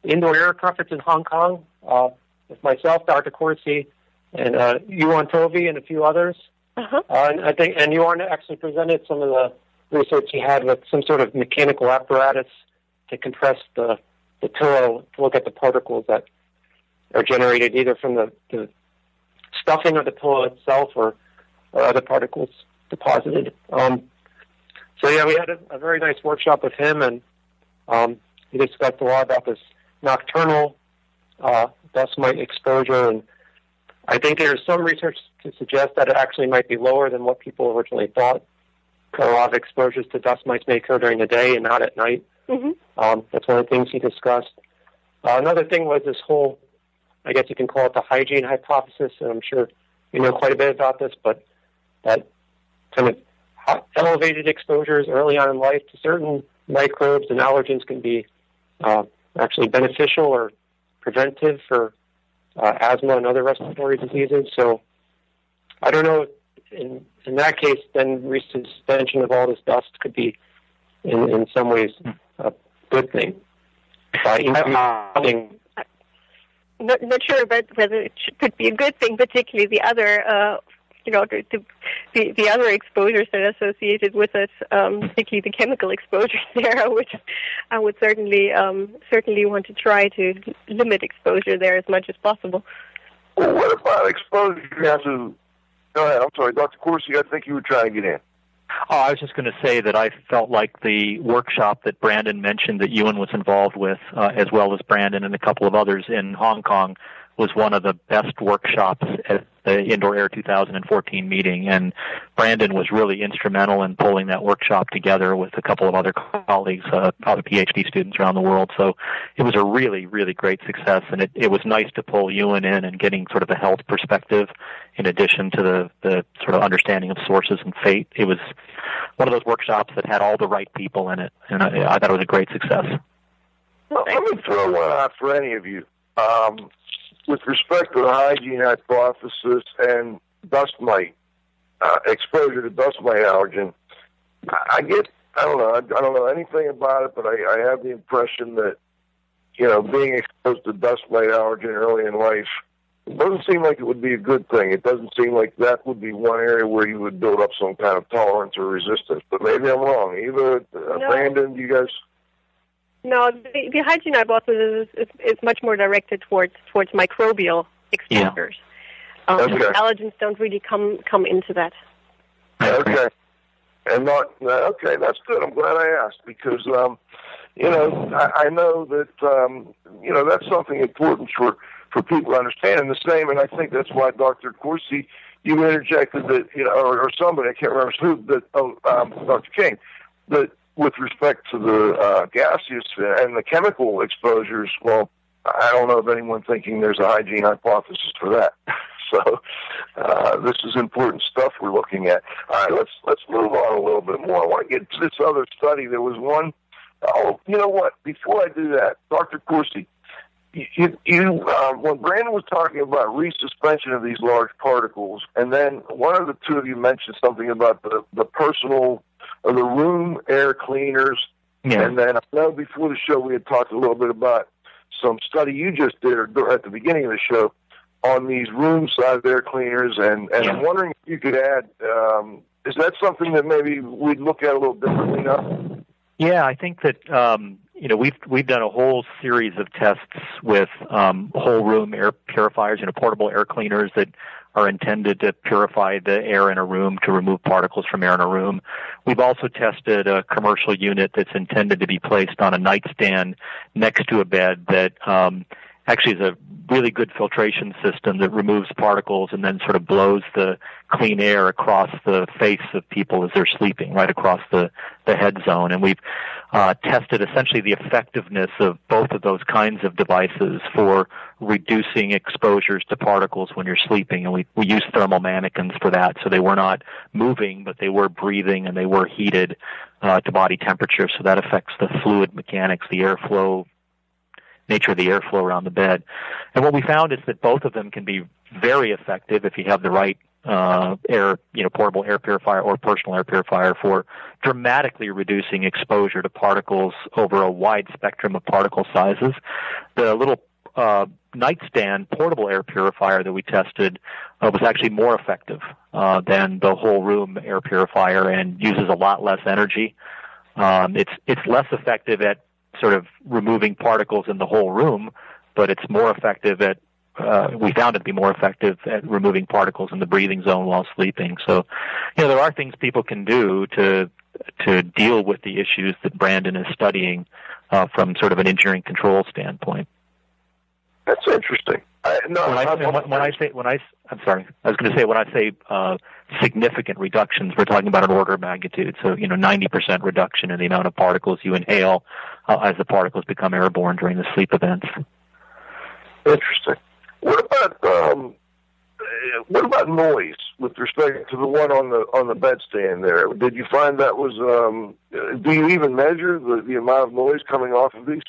Indoor Air Conference in Hong Kong uh, with myself, Dr. Corsi, and uh, Euan Tovey, and a few others. Uh-huh. Uh, and I think and Euan actually presented some of the research he had with some sort of mechanical apparatus to compress the, the pillow to look at the particles that are generated either from the, the stuffing of the pillow itself or, or other particles deposited. Um, so yeah, we had a, a, very nice workshop with him, and um, we discussed a lot about this nocturnal uh, dust mite exposure, and I think there's some research to suggest that it actually might be lower than what people originally thought. A lot of exposures to dust mites may occur during the day and not at night. Mm-hmm. Um, that's one of the things he discussed. Uh, another thing was this whole, I guess you can call it the hygiene hypothesis, and I'm sure you know quite a bit about this, but that kind of elevated exposures early on in life to certain microbes and allergens can be uh, actually beneficial or preventive for uh, asthma and other respiratory diseases. So I don't know. In in that case, then resuspension of all this dust could be, in in some ways, a good thing by increasing. Not, not sure about whether it should, could be a good thing, particularly the other, uh, you know, the, the the other exposures that are associated with it, um, particularly the chemical exposures <laughs> there, which I would certainly um, certainly want to try to limit exposure there as much as possible. Well, what about exposure to? Go ahead. I'm sorry, Dr. Corsi. I think you were trying to get in. Oh, I was just going to say that I felt like the workshop that Brandon mentioned that Euan was involved with, uh, as well as Brandon and a couple of others in Hong Kong, was one of the best workshops at the Indoor Air 2014 meeting, and Brandon was really instrumental in pulling that workshop together with a couple of other colleagues, uh, other PhD students around the world. So it was a really, really great success, and it, it was nice to pull Euan in and getting sort of a health perspective in addition to the, the sort of understanding of sources and fate. It was one of those workshops that had all the right people in it, and I, I thought it was a great success. Well, let me throw one out for any of you. Um, with respect to the hygiene hypothesis and dust mite uh, exposure to dust mite allergen, I get I don't know I, I don't know anything about it, but I, I have the impression that you know being exposed to dust mite allergen early in life it doesn't seem like it would be a good thing. It doesn't seem like that would be one area where you would build up some kind of tolerance or resistance. But maybe I'm wrong. Uh, No. Brandon, you guys. No, the, the hygiene hypothesis is, is, is much more directed towards towards microbial exposures. Um, Okay. Allergens don't really come come into that. Okay. And not okay. That's good. I'm glad I asked because um, you know I, I know that um, you know that's something important for for people to understand. And the same, and I think that's why Dr. Corsi, you interjected that you know, or, or somebody I can't remember who that oh, um, Dr. King that with respect to the uh, gaseous and the chemical exposures. Well, I don't know of anyone thinking there's a hygiene hypothesis for that. <laughs> So uh, this is important stuff we're looking at. All right, let's let's move on a little bit more. I want to get to this other study. There was one oh you know what? Before I do that, Dr. Corsi, you, you uh, when Brandon was talking about resuspension of these large particles, and then one of the two of you mentioned something about the the personal the room air cleaners, Yeah. and then I know before the show we had talked a little bit about some study you just did at the beginning of the show on these room size air cleaners, and and I'm wondering if you could add. Um, is that something that maybe we'd look at a little differently now? Yeah, I think that um, you know we've we've done a whole series of tests with um, whole room air purifiers, you know, portable air cleaners that are intended to purify the air in a room to remove particles from air in a room. We've also tested a commercial unit that's intended to be placed on a nightstand next to a bed that um, actually is a really good filtration system that removes particles and then sort of blows the clean air across the face of people as they're sleeping, right across the, the head zone. And we've uh, tested essentially the effectiveness of both of those kinds of devices for reducing exposures to particles when you're sleeping. And we, we use thermal mannequins for that. So they were not moving, but they were breathing and they were heated uh, to body temperature. So that affects the fluid mechanics, the airflow nature of the airflow around the bed. And what we found is that both of them can be very effective if you have the right uh, air, you know, portable air purifier or personal air purifier for dramatically reducing exposure to particles over a wide spectrum of particle sizes. The little uh, nightstand portable air purifier that we tested uh, was actually more effective uh, than the whole room air purifier and uses a lot less energy. Um, it's it's less effective at sort of removing particles in the whole room, but it's more effective at uh, we found it to be more effective at removing particles in the breathing zone while sleeping. So, you know, there are things people can do to to deal with the issues that Brandon is studying uh, from sort of an engineering control standpoint. That's interesting. I, no, When I, when, when I say when I I'm sorry, I was going to say when I say uh, significant reductions, we're talking about an order of magnitude. So you know, 90% reduction in the amount of particles you inhale uh, as the particles become airborne during the sleep events. Interesting. What about um, uh, what about noise with respect to the one on the on the bedstand there? Did you find that was? Um, do you even measure the, the amount of noise coming off of these?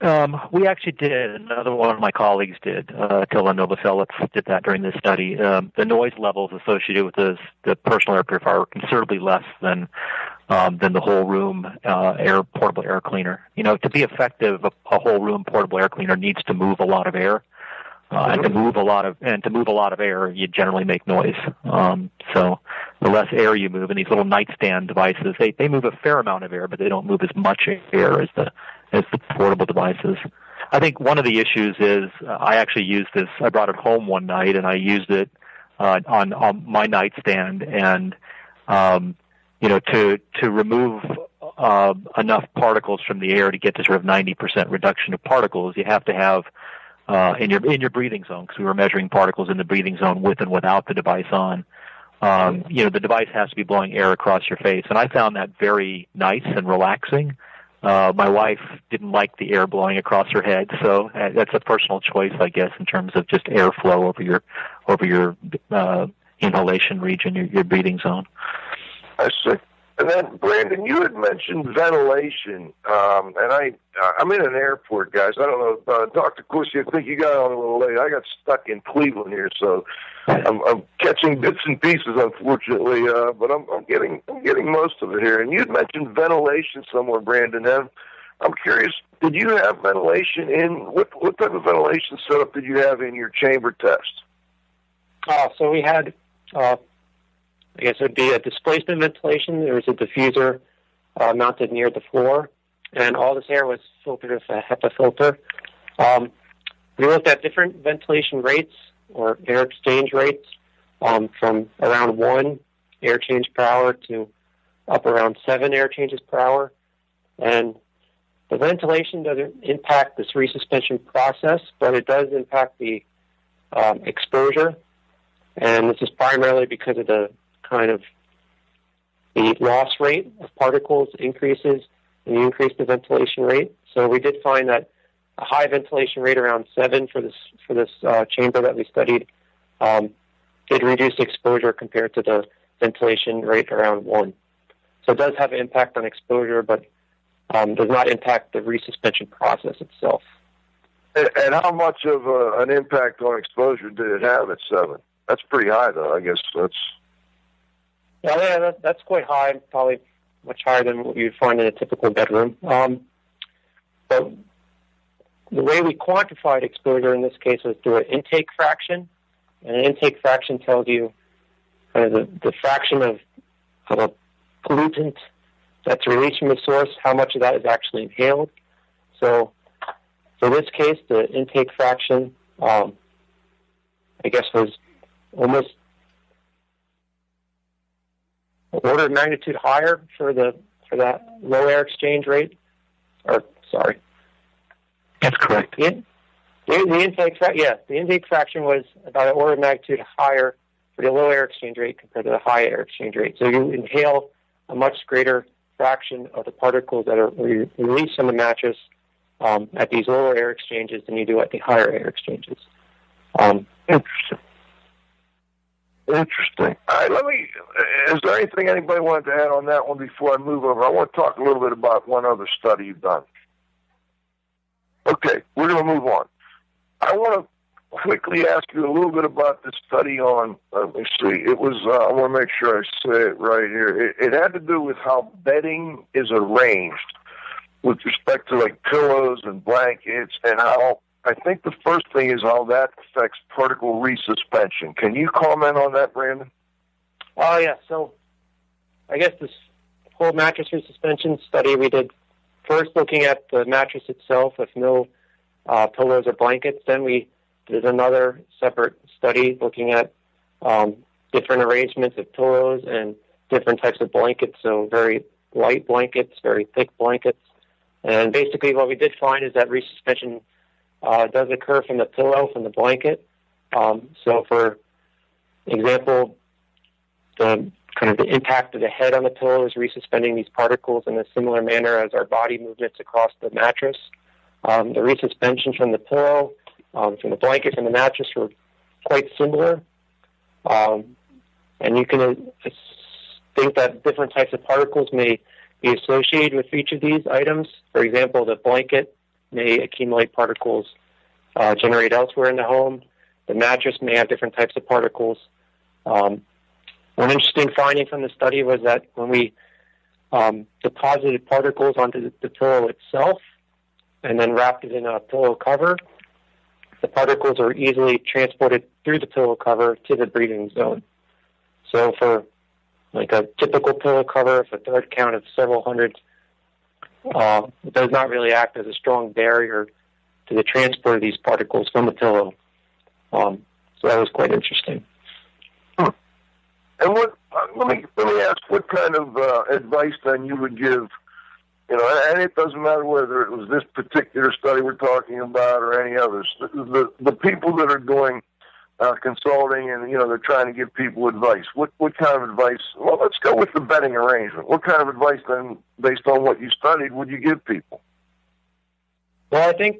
Um, we actually did. Another one of my colleagues did. Uh, Novoselac did that during this study. Um, the noise levels associated with this, the personal air purifier were considerably less than um, than the whole room uh, air portable air cleaner. You know, to be effective, a, a whole room portable air cleaner needs to move a lot of air. Uh, and to move a lot of and to move a lot of air, you generally make noise. Um, so the less air you move, and these little nightstand devices, they they move a fair amount of air, but they don't move as much air as the as portable devices. I think one of the issues is uh, I actually used this. I brought it home one night and I used it uh, on on my nightstand, and um, you know to to remove uh, enough particles from the air to get to sort of 90% reduction of particles, you have to have uh, in your in your breathing zone because we were measuring particles in the breathing zone with and without the device on. Um, you know, the device has to be blowing air across your face, and I found that very nice and relaxing. Uh, my wife didn't like the air blowing across her head, so uh, that's a personal choice, I guess, in terms of just airflow over your over your uh, inhalation region, your, your breathing zone. I see. And then, Brandon, you had mentioned ventilation, um, and I, uh, I'm in an airport, guys. I don't know, uh, Doctor Corsi. I think you got on a little late. I got stuck in Cleveland here, so I'm, I'm catching bits and pieces, unfortunately. Uh, but I'm, I'm getting, I'm getting most of it here. And you had mentioned ventilation somewhere, Brandon. Have I'm curious, did you have ventilation in what what type of ventilation setup did you have in your chamber test? Uh, so we had, uh, I guess it would be a displacement ventilation. There was a diffuser uh, mounted near the floor, and all this air was filtered with a HEPA filter. Um, we looked at different ventilation rates or air exchange rates um, from around one air change per hour to up around seven air changes per hour. And the ventilation doesn't impact this resuspension process, but it does impact the um, exposure. And this is primarily because of the kind of the loss rate of particles increases and you increase the ventilation rate. So we did find that a high ventilation rate around seven for this for this uh, chamber that we studied um, did reduce exposure compared to the ventilation rate around one. So it does have an impact on exposure, but um, does not impact the resuspension process itself. And, how much of uh, an impact on exposure did it have at seven? That's pretty high, though. I guess that's. Yeah, that, that's quite high. Probably much higher than what you'd find in a typical bedroom. Um, but the way we quantified exposure in this case was through an intake fraction, and an intake fraction tells you kind of the, the fraction of, of a pollutant that's released from the source, how much of that is actually inhaled. So for this case, the intake fraction, um, I guess, was almost order of magnitude higher for the for that low air exchange rate. Or sorry, that's correct. The, the, the intake, fra- yeah, the intake fraction was about an order of magnitude higher for the low air exchange rate compared to the high air exchange rate. So you inhale a much greater fraction of the particles that are re- released from the mattress um, at these lower air exchanges than you do at the higher air exchanges. Um, Interesting. Interesting. All right, let me. Is there anything anybody wanted to add on that one before I move over? I want to talk a little bit about one other study you've done. Okay, we're going to move on. I want to quickly ask you a little bit about the study on. Let me see. It was. Uh, I want to make sure I say it right here. It, it had to do with how bedding is arranged with respect to like pillows and blankets, and how I think the first thing is how that affects particle resuspension. Can you comment on that, Brandon? Oh yeah. So, I guess this whole mattress resuspension study we did first looking at the mattress itself with no uh, pillows or blankets. Then we did another separate study looking at um, different arrangements of pillows and different types of blankets. So very light blankets, very thick blankets. And basically, what we did find is that resuspension uh, does occur from the pillow, from the blanket. Um, so, for example, the kind of the impact of the head on the pillow is resuspending these particles in a similar manner as our body movements across the mattress. Um, the resuspension from the pillow, um, from the blanket, from the mattress were quite similar. Um, and you can uh, think that different types of particles may be associated with each of these items. For example, the blanket may accumulate particles uh, generated elsewhere in the home. The mattress may have different types of particles. Um, one interesting finding from the study was that when we um, deposited particles onto the, the pillow itself and then wrapped it in a pillow cover, the particles are easily transported through the pillow cover to the breathing zone. So for like a typical pillow cover, if a third count of several hundred, uh, it does not really act as a strong barrier to the transport of these particles from the pillow. Um, so that was quite interesting. And what? Uh, let me let me ask, what kind of uh, advice then you would give? You know, and it doesn't matter whether it was this particular study we're talking about or any others. The the, the people that are doing uh, consulting and you know they're trying to give people advice. What what kind of advice? Well, let's go with the bedding arrangement. What kind of advice then, based on what you studied, would you give people? Well, I think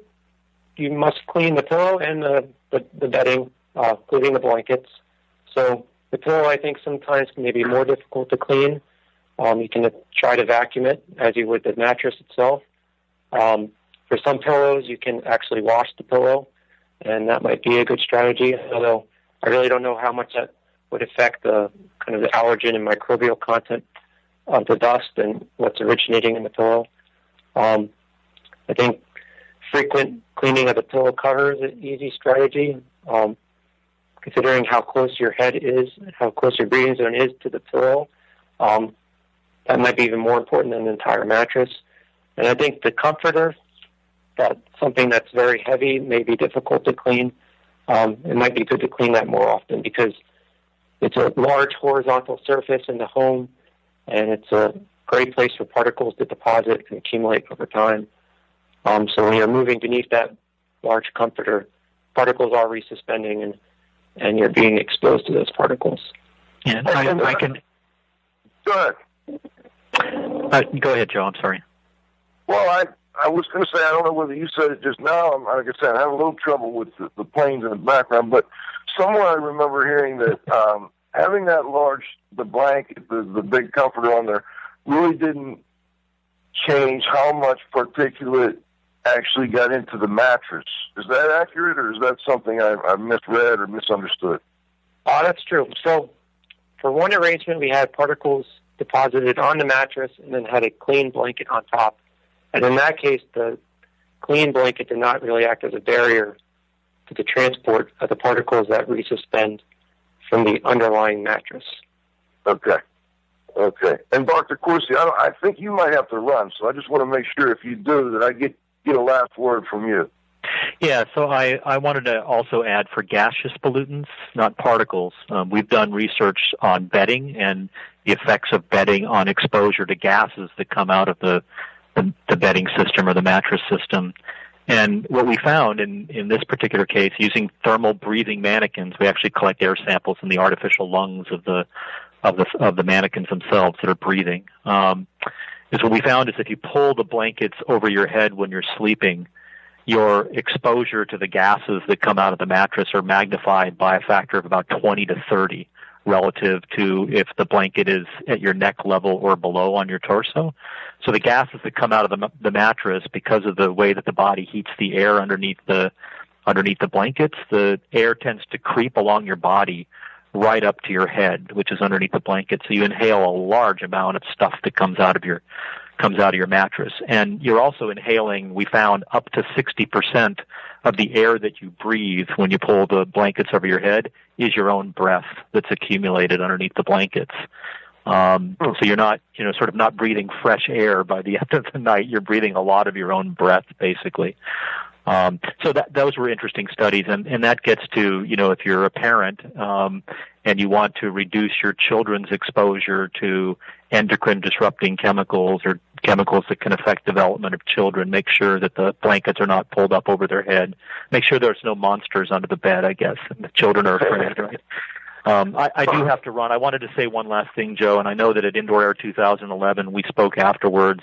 you must clean the pillow and the the, the bedding, uh, including the blankets. So the pillow, I think, sometimes may be more difficult to clean. Um, you can try to vacuum it as you would the mattress itself. Um, for some pillows, you can actually wash the pillow, and that might be a good strategy. Although I really don't know how much that would affect the kind of the allergen and microbial content of the dust and what's originating in the pillow. Um, I think frequent cleaning of the pillow cover is an easy strategy. Um, considering how close your head is, how close your breathing zone is to the pillow, um, that might be even more important than the entire mattress. And I think the comforter, that something that's very heavy may be difficult to clean. Um, it might be good to clean that more often because it's a large horizontal surface in the home, and it's a great place for particles to deposit and accumulate over time. Um, so when you're moving beneath that large comforter, particles are resuspending and, and you're being exposed to those particles. Yeah, I, I can. Go ahead. Uh, go ahead, Joe. I'm sorry. Well, I I was going to say I don't know whether you said it just now. Like I said, I have a little trouble with the, the planes in the background, but somewhere I remember hearing that um, having that large the blanket, the the big comforter on there, really didn't change how much particulate actually got into the mattress. Is that accurate, or is that something I, I misread or misunderstood? Oh, that's true. So, for one arrangement, we had particles deposited on the mattress and then had a clean blanket on top. And in that case, the clean blanket did not really act as a barrier to the transport of the particles that resuspend from the underlying mattress. Okay. Okay. And Dr. Corsi, I, I think you might have to run, so I just want to make sure if you do that I get get a last word from you. Yeah, so I, I wanted to also add for gaseous pollutants, not particles. Um, we've done research on bedding and the effects of bedding on exposure to gases that come out of the, the, the bedding system or the mattress system. And what we found in, in this particular case, using thermal breathing mannequins, we actually collect air samples in the artificial lungs of the of the of the mannequins themselves that are breathing. Um, is what we found is if you pull the blankets over your head when you're sleeping, your exposure to the gases that come out of the mattress are magnified by a factor of about 20 to 30 relative to if the blanket is at your neck level or below on your torso. So the gases that come out of the, the mattress because of the way that the body heats the air underneath the underneath the blankets, the air tends to creep along your body right up to your head, which is underneath the blanket. So you inhale a large amount of stuff that comes out of your comes out of your mattress. And you're also inhaling, we found, up to 60% of the air that you breathe when you pull the blankets over your head is your own breath that's accumulated underneath the blankets. Um, so you're not, you know, sort of not breathing fresh air by the <laughs> end of the night. You're breathing a lot of your own breath, basically. Um, so that those were interesting studies, and, and that gets to you know if you're a parent um, and you want to reduce your children's exposure to endocrine disrupting chemicals or chemicals that can affect development of children, make sure that the blankets are not pulled up over their head. Make sure there's no monsters under the bed. I guess and the children are afraid, <laughs> right? Um, I, I do have to run. I wanted to say one last thing, Joe, and I know that at Indoor Air 2011 we spoke afterwards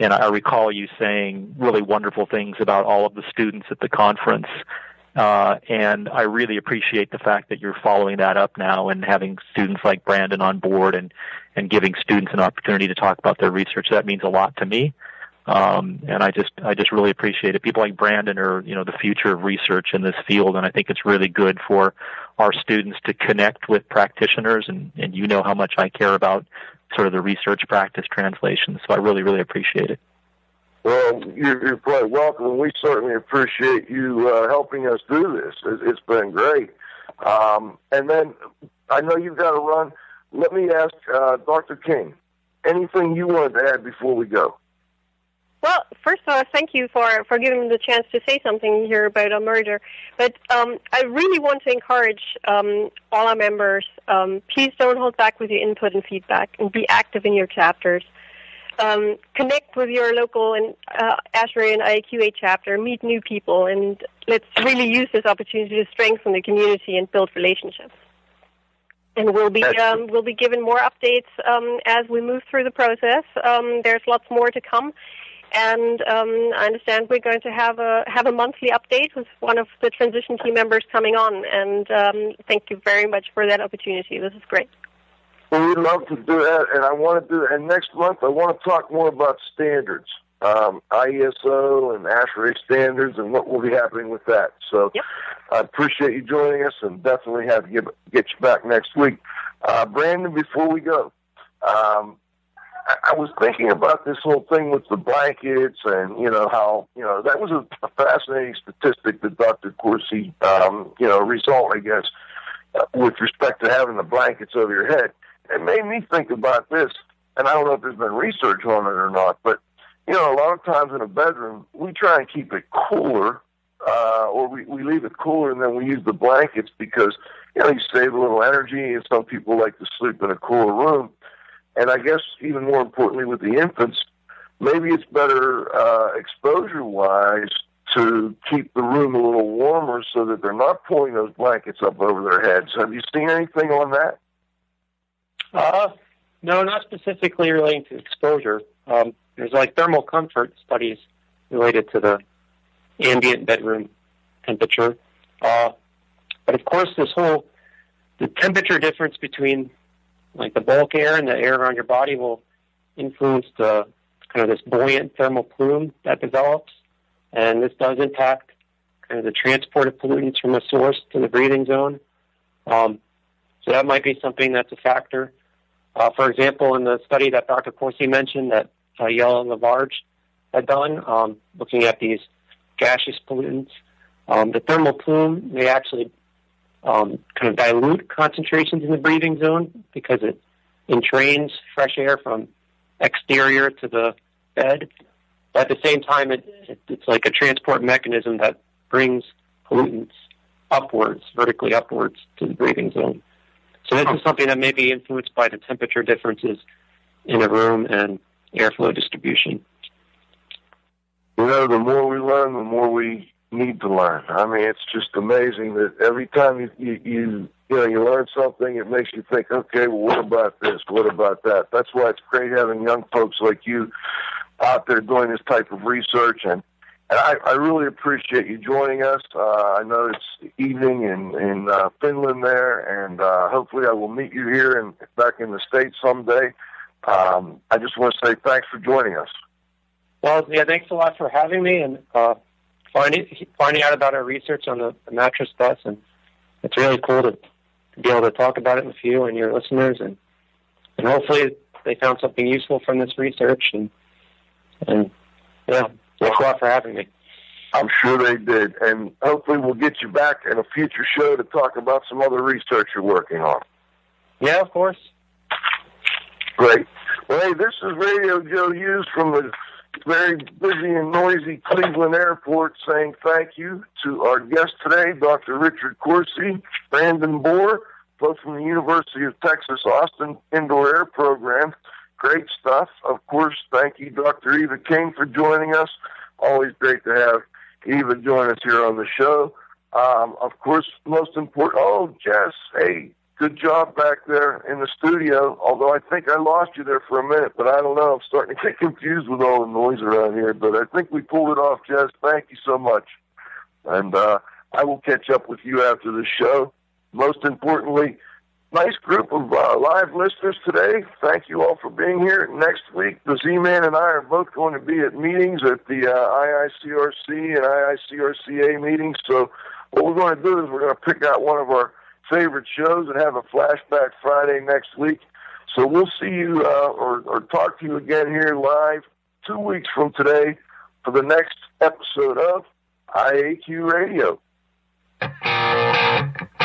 and I recall you saying really wonderful things about all of the students at the conference. Uh, and I really appreciate the fact that you're following that up now and having students like Brandon on board and, and giving students an opportunity to talk about their research. That means a lot to me. Um, and I just, I just really appreciate it. People like Brandon are, you know, the future of research in this field. And I think it's really good for our students to connect with practitioners. And, and you know how much I care about sort of the research practice translation. So I really, really appreciate it. Well, you're, quite welcome, we certainly appreciate you uh, helping us do this. It's been great. Um, and then I know you've got to run. Let me ask uh, Dr. King anything you wanted to add before we go. Well, first of all, thank you for, for giving me the chance to say something here about a merger. But um, I really want to encourage um, all our members, um, please don't hold back with your input and feedback and be active in your chapters. Um, connect with your local and uh, ASHRAE and IAQA chapter, meet new people, and let's really use this opportunity to strengthen the community and build relationships. And we'll be um, we'll be given more updates um, as we move through the process. Um, there's lots more to come, and um, I understand we're going to have a have a monthly update with one of the transition team members coming on. And um, thank you very much for that opportunity. This is great. Well, we'd love to do that, and I want to do. And next month, I want to talk more about standards, um, ISO and ASHRAE standards, and what will be happening with that. So, yep. I appreciate you joining us, and definitely have to get get you back next week. Uh, Brandon, before we go, um, I, was thinking about this whole thing with the blankets, and you know how you know that was a, a fascinating statistic that Dr. Corsi, um, you know, result I guess, uh, with respect to having the blankets over your head. It made me think about this, and I don't know if there's been research on it or not, but you know, a lot of times in a bedroom we try and keep it cooler, uh, or we we leave it cooler, and then we use the blankets because you know you save a little energy, and some people like to sleep in a cooler room. And I guess even more importantly with the infants, maybe it's better uh, exposure wise to keep the room a little warmer so that they're not pulling those blankets up over their heads. Have you seen anything on that? Uh, no, not specifically relating to exposure. Um, there's like thermal comfort studies related to the ambient bedroom temperature. Uh, but of course, this whole the temperature difference between like the bulk air and the air around your body will influence the kind of this buoyant thermal plume that develops, and this does impact kind of the transport of pollutants from a source to the breathing zone. Um, so that might be something that's a factor. Uh, for example, in the study that Dr. Corsi mentioned that uh, Jelle Laverge had done, um, looking at these gaseous pollutants, um, the thermal plume may actually um, kind of dilute concentrations in the breathing zone because it entrains fresh air from exterior to the bed. But at the same time, it, it, it's like a transport mechanism that brings pollutants upwards, vertically upwards to the breathing zone. So this is something that may be influenced by the temperature differences in a room and airflow distribution. You know, the more we learn, the more we need to learn. I mean, it's just amazing that every time you you you, you know you learn something, it makes you think, okay, well, what about this? What about that? That's why it's great having young folks like you out there doing this type of research and. And I, I really appreciate you joining us. Uh, I know it's evening in in uh, Finland there, and uh, hopefully I will meet you here and back in the states someday. Um, I just want to say thanks for joining us. Well, yeah, thanks a lot for having me, and uh, finding finding out about our research on the, the mattress dust, and it's really cool to, to be able to talk about it with you and your listeners, and and hopefully they found something useful from this research, and and yeah, thanks a lot for having me. I'm sure they did, and hopefully we'll get you back in a future show to talk about some other research you're working on. Yeah, of course. Great. Well, hey, this is Radio Joe Hughes from the very busy and noisy Cleveland Airport saying thank you to our guest today, Dr. Richard Corsi, Brandon Boor, both from the University of Texas Austin Indoor Air Program. Great stuff. Of course, thank you, Dr. Eva King, for joining us. Always great to have Eva join us here on the show. Um, of course, most important. Oh, Jess, hey, good job back there in the studio. Although I think I lost you there for a minute, but I don't know. I'm starting to get <laughs> confused with all the noise around here. But I think we pulled it off, Jess. Thank you so much. And uh, I will catch up with you after the show. Most importantly, nice group of uh, live listeners today. Thank you all for being here. Next week, the Z-Man and I are both going to be at meetings at the uh, IICRC and IICRCA meetings. So what we're going to do is we're going to pick out one of our favorite shows and have a flashback Friday next week. So we'll see you uh, or, or talk to you again here live two weeks from today for the next episode of IAQ Radio. <laughs>